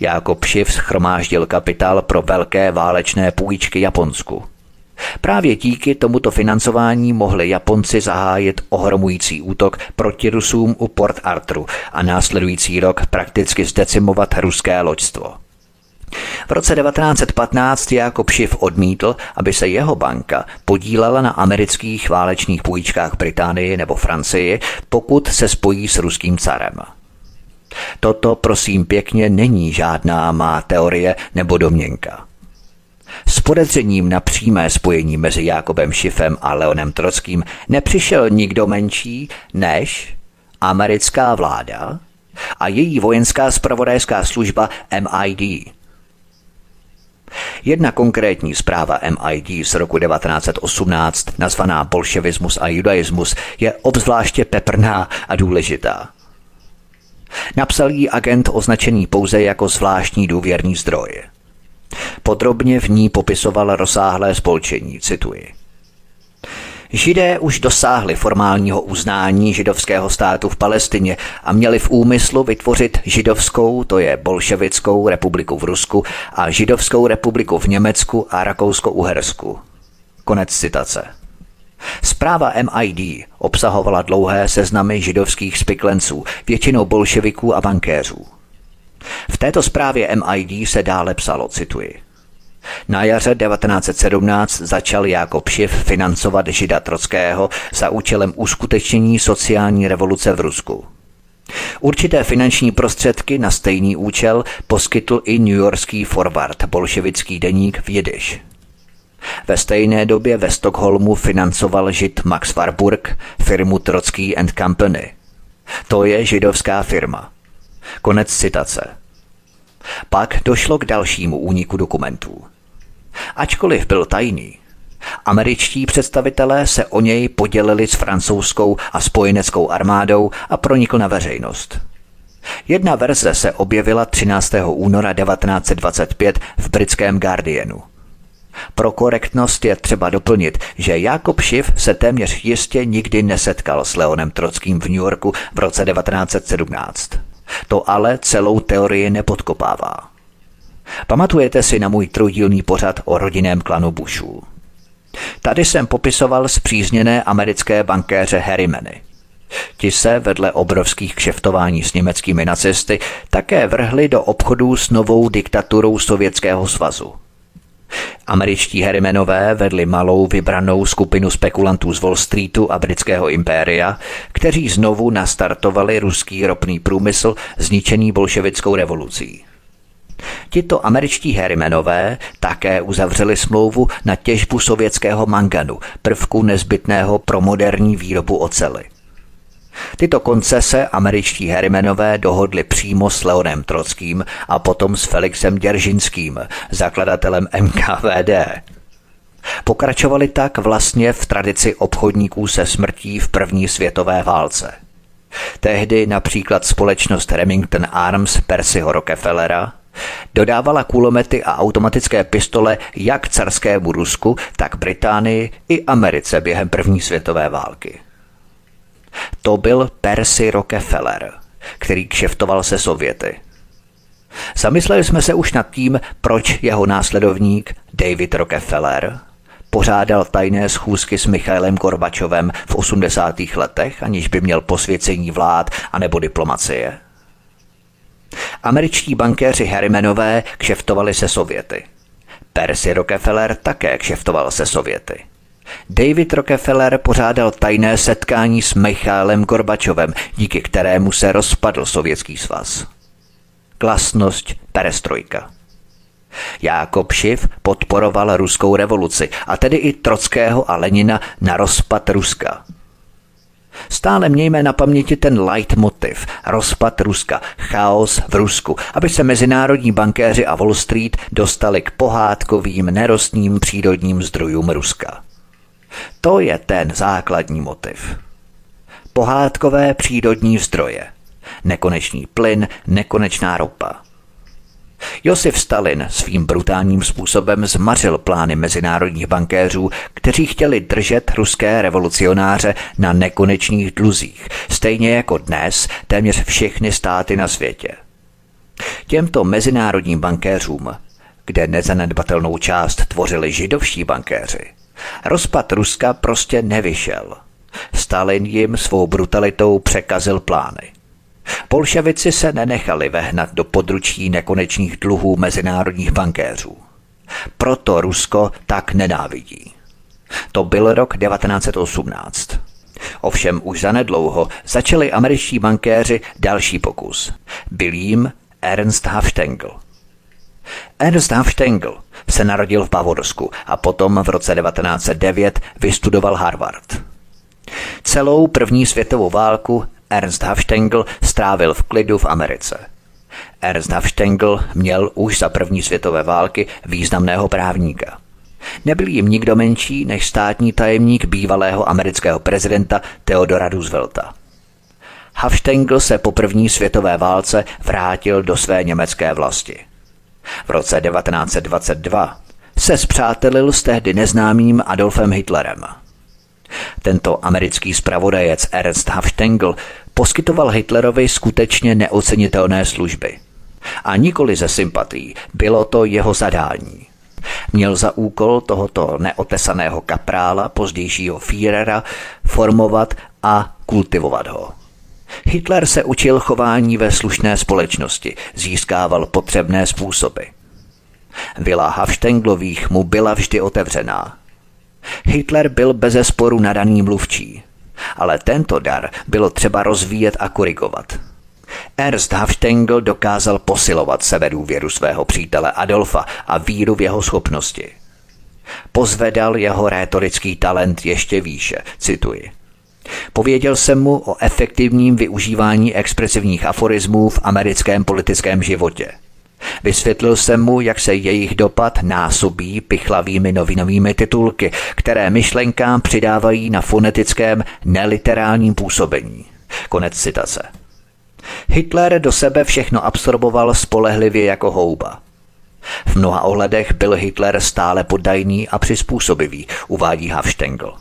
Jakob Schiff schromáždil kapitál pro velké válečné půjčky Japonsku. Právě díky tomuto financování mohli Japonci zahájit ohromující útok proti Rusům u Port Arthuru a následující rok prakticky zdecimovat ruské loďstvo. V roce 1915 Jakob Schiff odmítl, aby se jeho banka podílela na amerických válečných půjčkách Británii nebo Francii, pokud se spojí s ruským carem. Toto, prosím pěkně, není žádná má teorie nebo domněnka. S podezřením na přímé spojení mezi Jakobem Schiffem a Leonem Trockým nepřišel nikdo menší než americká vláda, a její vojenská spravodajská služba MID. Jedna konkrétní zpráva MID z roku 1918, nazvaná Bolševismus a judaismus, je obzvláště peprná a důležitá. Napsal jí agent označený pouze jako zvláštní důvěrný zdroj. Podrobně v ní popisoval rozsáhlé spolčení, cituji. Židé už dosáhli formálního uznání židovského státu v Palestině a měli v úmyslu vytvořit židovskou, to je bolševickou republiku v Rusku a židovskou republiku v Německu a Rakousko-Uhersku. Konec citace. Zpráva MID obsahovala dlouhé seznamy židovských spiklenců, většinou bolševiků a bankéřů. V této zprávě MID se dále psalo, cituji. Na jaře 1917 začal Jákob Šiv financovat žida Trockého za účelem uskutečnění sociální revoluce v Rusku. Určité finanční prostředky na stejný účel poskytl i newyorský forward, bolševický deník v Jidiš. Ve stejné době ve Stockholmu financoval žid Max Warburg firmu Trocký and Company. To je židovská firma. Konec citace. Pak došlo k dalšímu úniku dokumentů. Ačkoliv byl tajný, američtí představitelé se o něj podělili s francouzskou a spojeneckou armádou a pronikl na veřejnost. Jedna verze se objevila 13. února 1925 v britském Guardianu. Pro korektnost je třeba doplnit, že Jakob Schiff se téměř jistě nikdy nesetkal s Leonem Trockým v New Yorku v roce 1917. To ale celou teorii nepodkopává. Pamatujete si na můj trojdílný pořad o rodinném klanu Bushů. Tady jsem popisoval zpřízněné americké bankéře Harrymany. Ti se vedle obrovských kšeftování s německými nacisty také vrhli do obchodů s novou diktaturou Sovětského svazu. Američtí Harrimanové vedli malou vybranou skupinu spekulantů z Wall Streetu a britského impéria, kteří znovu nastartovali ruský ropný průmysl zničený bolševickou revolucí. Tito američtí Harrimanové také uzavřeli smlouvu na těžbu sovětského manganu, prvku nezbytného pro moderní výrobu ocely. Tyto koncese američtí Harrimanové dohodli přímo s Leonem Trockým a potom s Felixem Děržinským, zakladatelem MKVD. Pokračovali tak vlastně v tradici obchodníků se smrtí v první světové válce. Tehdy například společnost Remington Arms Percyho Rockefellera Dodávala kulomety a automatické pistole jak carskému Rusku, tak Británii i Americe během první světové války. To byl Percy Rockefeller, který kšeftoval se Sověty. Zamysleli jsme se už nad tím, proč jeho následovník David Rockefeller pořádal tajné schůzky s Michailem Gorbačovem v 80. letech, aniž by měl posvěcení vlád anebo diplomacie. Američtí bankéři Harrimanové kšeftovali se Sověty. Percy Rockefeller také kšeftoval se Sověty. David Rockefeller pořádal tajné setkání s Michálem Gorbačovem, díky kterému se rozpadl Sovětský svaz. Klasnost perestrojka. Jákob Šiv podporoval ruskou revoluci, a tedy i Trockého a Lenina na rozpad Ruska – Stále mějme na paměti ten leitmotiv, rozpad Ruska, chaos v Rusku, aby se mezinárodní bankéři a Wall Street dostali k pohádkovým nerostním přírodním zdrojům Ruska. To je ten základní motiv. Pohádkové přírodní zdroje. Nekonečný plyn, nekonečná ropa – Josef Stalin svým brutálním způsobem zmařil plány mezinárodních bankéřů, kteří chtěli držet ruské revolucionáře na nekonečných dluzích, stejně jako dnes téměř všechny státy na světě. Těmto mezinárodním bankéřům, kde nezanedbatelnou část tvořili židovští bankéři, rozpad Ruska prostě nevyšel. Stalin jim svou brutalitou překazil plány. Bolševici se nenechali vehnat do područí nekonečných dluhů mezinárodních bankéřů. Proto Rusko tak nenávidí. To byl rok 1918. Ovšem už zanedlouho začali američtí bankéři další pokus. Byl jim Ernst Hafstengel. Ernst Hafstengel se narodil v Bavorsku a potom v roce 1909 vystudoval Harvard. Celou první světovou válku Ernst Hafstengel strávil v klidu v Americe. Ernst Hafstengel měl už za první světové války významného právníka. Nebyl jim nikdo menší než státní tajemník bývalého amerického prezidenta Theodora Roosevelta. Hafstengel se po první světové válce vrátil do své německé vlasti. V roce 1922 se zpřátelil s tehdy neznámým Adolfem Hitlerem. Tento americký spravodajec Ernst Hafstengel poskytoval Hitlerovi skutečně neocenitelné služby. A nikoli ze sympatí, bylo to jeho zadání. Měl za úkol tohoto neotesaného kaprála, pozdějšího Führera, formovat a kultivovat ho. Hitler se učil chování ve slušné společnosti, získával potřebné způsoby. Vila Hafštenglových mu byla vždy otevřená. Hitler byl bezesporu nadaný mluvčí, ale tento dar bylo třeba rozvíjet a korigovat. Ernst Hafstengl dokázal posilovat sebedůvěru svého přítele Adolfa a víru v jeho schopnosti. Pozvedal jeho rétorický talent ještě výše, cituji. Pověděl jsem mu o efektivním využívání expresivních aforismů v americkém politickém životě. Vysvětlil jsem mu, jak se jejich dopad násobí pichlavými novinovými titulky, které myšlenkám přidávají na fonetickém neliterálním působení. Konec citace. Hitler do sebe všechno absorboval spolehlivě jako houba. V mnoha ohledech byl Hitler stále poddajný a přizpůsobivý, uvádí Hafstengel.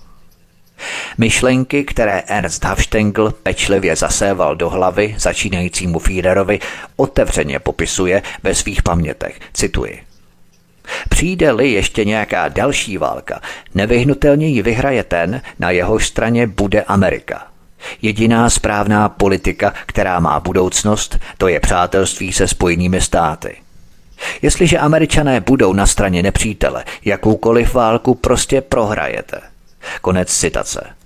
Myšlenky, které Ernst Hafstengel pečlivě zaséval do hlavy začínajícímu Führerovi, otevřeně popisuje ve svých pamětech. Cituji. Přijde-li ještě nějaká další válka, nevyhnutelně ji vyhraje ten, na jeho straně bude Amerika. Jediná správná politika, která má budoucnost, to je přátelství se spojenými státy. Jestliže američané budou na straně nepřítele, jakoukoliv válku prostě prohrajete – Konec citace.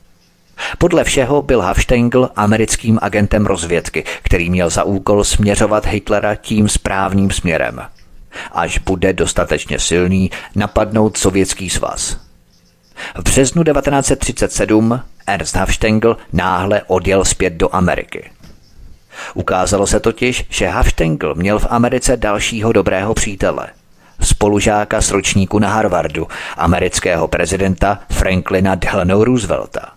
Podle všeho byl Hafstengl americkým agentem rozvědky, který měl za úkol směřovat Hitlera tím správným směrem. Až bude dostatečně silný, napadnout sovětský svaz. V březnu 1937 Ernst Hafstengl náhle odjel zpět do Ameriky. Ukázalo se totiž, že Hafstengl měl v Americe dalšího dobrého přítele – spolužáka z ročníku na Harvardu, amerického prezidenta Franklina Delano Roosevelta.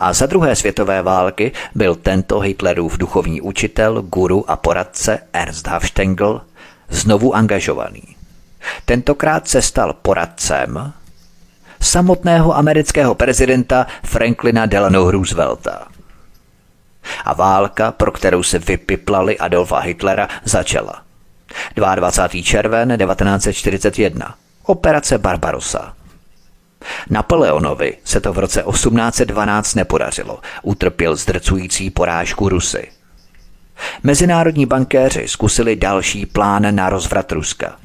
A za druhé světové války byl tento Hitlerův duchovní učitel, guru a poradce Ernst Hafstengel znovu angažovaný. Tentokrát se stal poradcem samotného amerického prezidenta Franklina Delano Roosevelta. A válka, pro kterou se vypiplali Adolfa Hitlera, začala. 22. červen 1941. Operace Barbarossa. Napoleonovi se to v roce 1812 nepodařilo. Utrpěl zdrcující porážku Rusy. Mezinárodní bankéři zkusili další plán na rozvrat Ruska.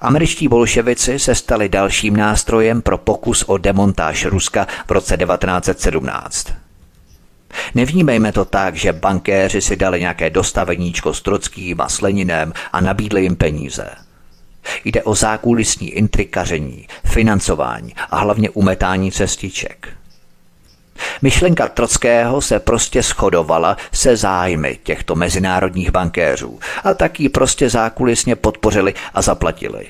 Američtí bolševici se stali dalším nástrojem pro pokus o demontáž Ruska v roce 1917. Nevnímejme to tak, že bankéři si dali nějaké dostaveníčko s Trockým a Sleninem a nabídli jim peníze. Jde o zákulisní intrikaření, financování a hlavně umetání cestiček. Myšlenka Trockého se prostě shodovala se zájmy těchto mezinárodních bankéřů a tak ji prostě zákulisně podpořili a zaplatili.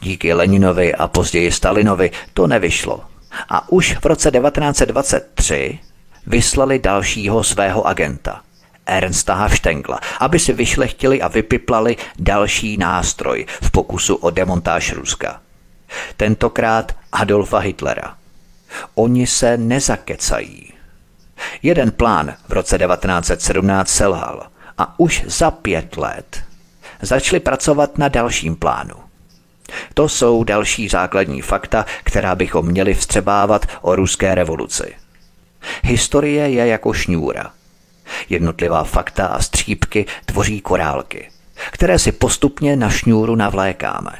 Díky Leninovi a později Stalinovi to nevyšlo. A už v roce 1923 vyslali dalšího svého agenta, Ernsta Hafstengla, aby si vyšlechtili a vypiplali další nástroj v pokusu o demontáž Ruska. Tentokrát Adolfa Hitlera. Oni se nezakecají. Jeden plán v roce 1917 selhal a už za pět let začali pracovat na dalším plánu. To jsou další základní fakta, která bychom měli vstřebávat o ruské revoluci. Historie je jako šňůra. Jednotlivá fakta a střípky tvoří korálky, které si postupně na šňůru navlékáme.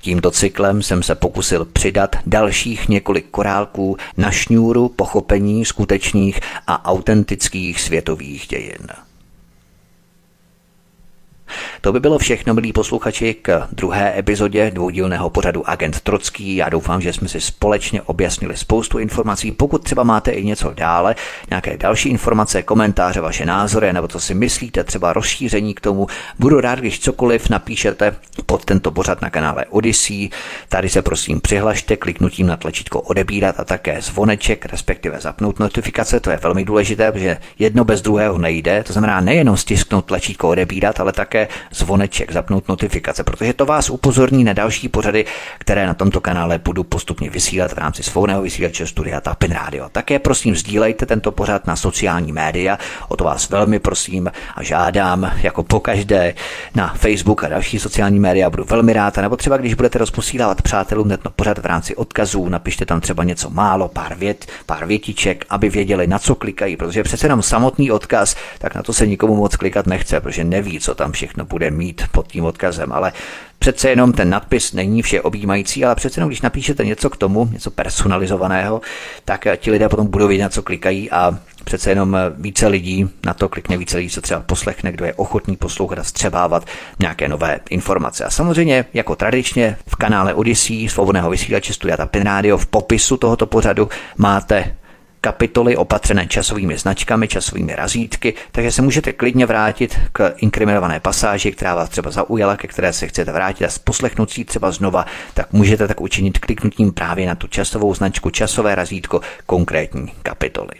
Tímto cyklem jsem se pokusil přidat dalších několik korálků na šňůru pochopení skutečných a autentických světových dějin. To by bylo všechno, milí posluchači, k druhé epizodě dvoudílného pořadu Agent Trocký. Já doufám, že jsme si společně objasnili spoustu informací. Pokud třeba máte i něco dále, nějaké další informace, komentáře, vaše názory, nebo co si myslíte, třeba rozšíření k tomu, budu rád, když cokoliv napíšete pod tento pořad na kanále Odyssey. Tady se prosím přihlašte kliknutím na tlačítko odebírat a také zvoneček, respektive zapnout notifikace. To je velmi důležité, protože jedno bez druhého nejde. To znamená nejenom stisknout tlačítko odebírat, ale také zvoneček, zapnout notifikace, protože to vás upozorní na další pořady, které na tomto kanále budu postupně vysílat v rámci svobodného vysílače studia Tapin Radio. Také prosím sdílejte tento pořad na sociální média, o to vás velmi prosím a žádám, jako pokaždé na Facebook a další sociální média, budu velmi rád, nebo třeba když budete rozposílávat přátelům tento pořad v rámci odkazů, napište tam třeba něco málo, pár vět, pár větiček, aby věděli, na co klikají, protože přece jenom samotný odkaz, tak na to se nikomu moc klikat nechce, protože neví, co tam všechno bude mít pod tím odkazem, ale Přece jenom ten nadpis není vše objímající, ale přece jenom, když napíšete něco k tomu, něco personalizovaného, tak ti lidé potom budou vědět, na co klikají a přece jenom více lidí na to klikne, více lidí se třeba poslechne, kdo je ochotný poslouchat a střebávat nějaké nové informace. A samozřejmě, jako tradičně v kanále Odyssey, svobodného vysílače Studia Tapin Radio, v popisu tohoto pořadu máte kapitoly opatřené časovými značkami, časovými razítky, takže se můžete klidně vrátit k inkriminované pasáži, která vás třeba zaujala, ke které se chcete vrátit a poslechnout si třeba znova, tak můžete tak učinit kliknutím právě na tu časovou značku, časové razítko konkrétní kapitoly.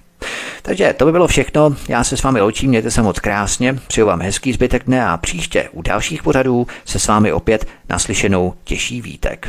Takže to by bylo všechno. Já se s vámi loučím, mějte se moc krásně, přeju vám hezký zbytek dne a příště u dalších pořadů se s vámi opět naslyšenou těší vítek.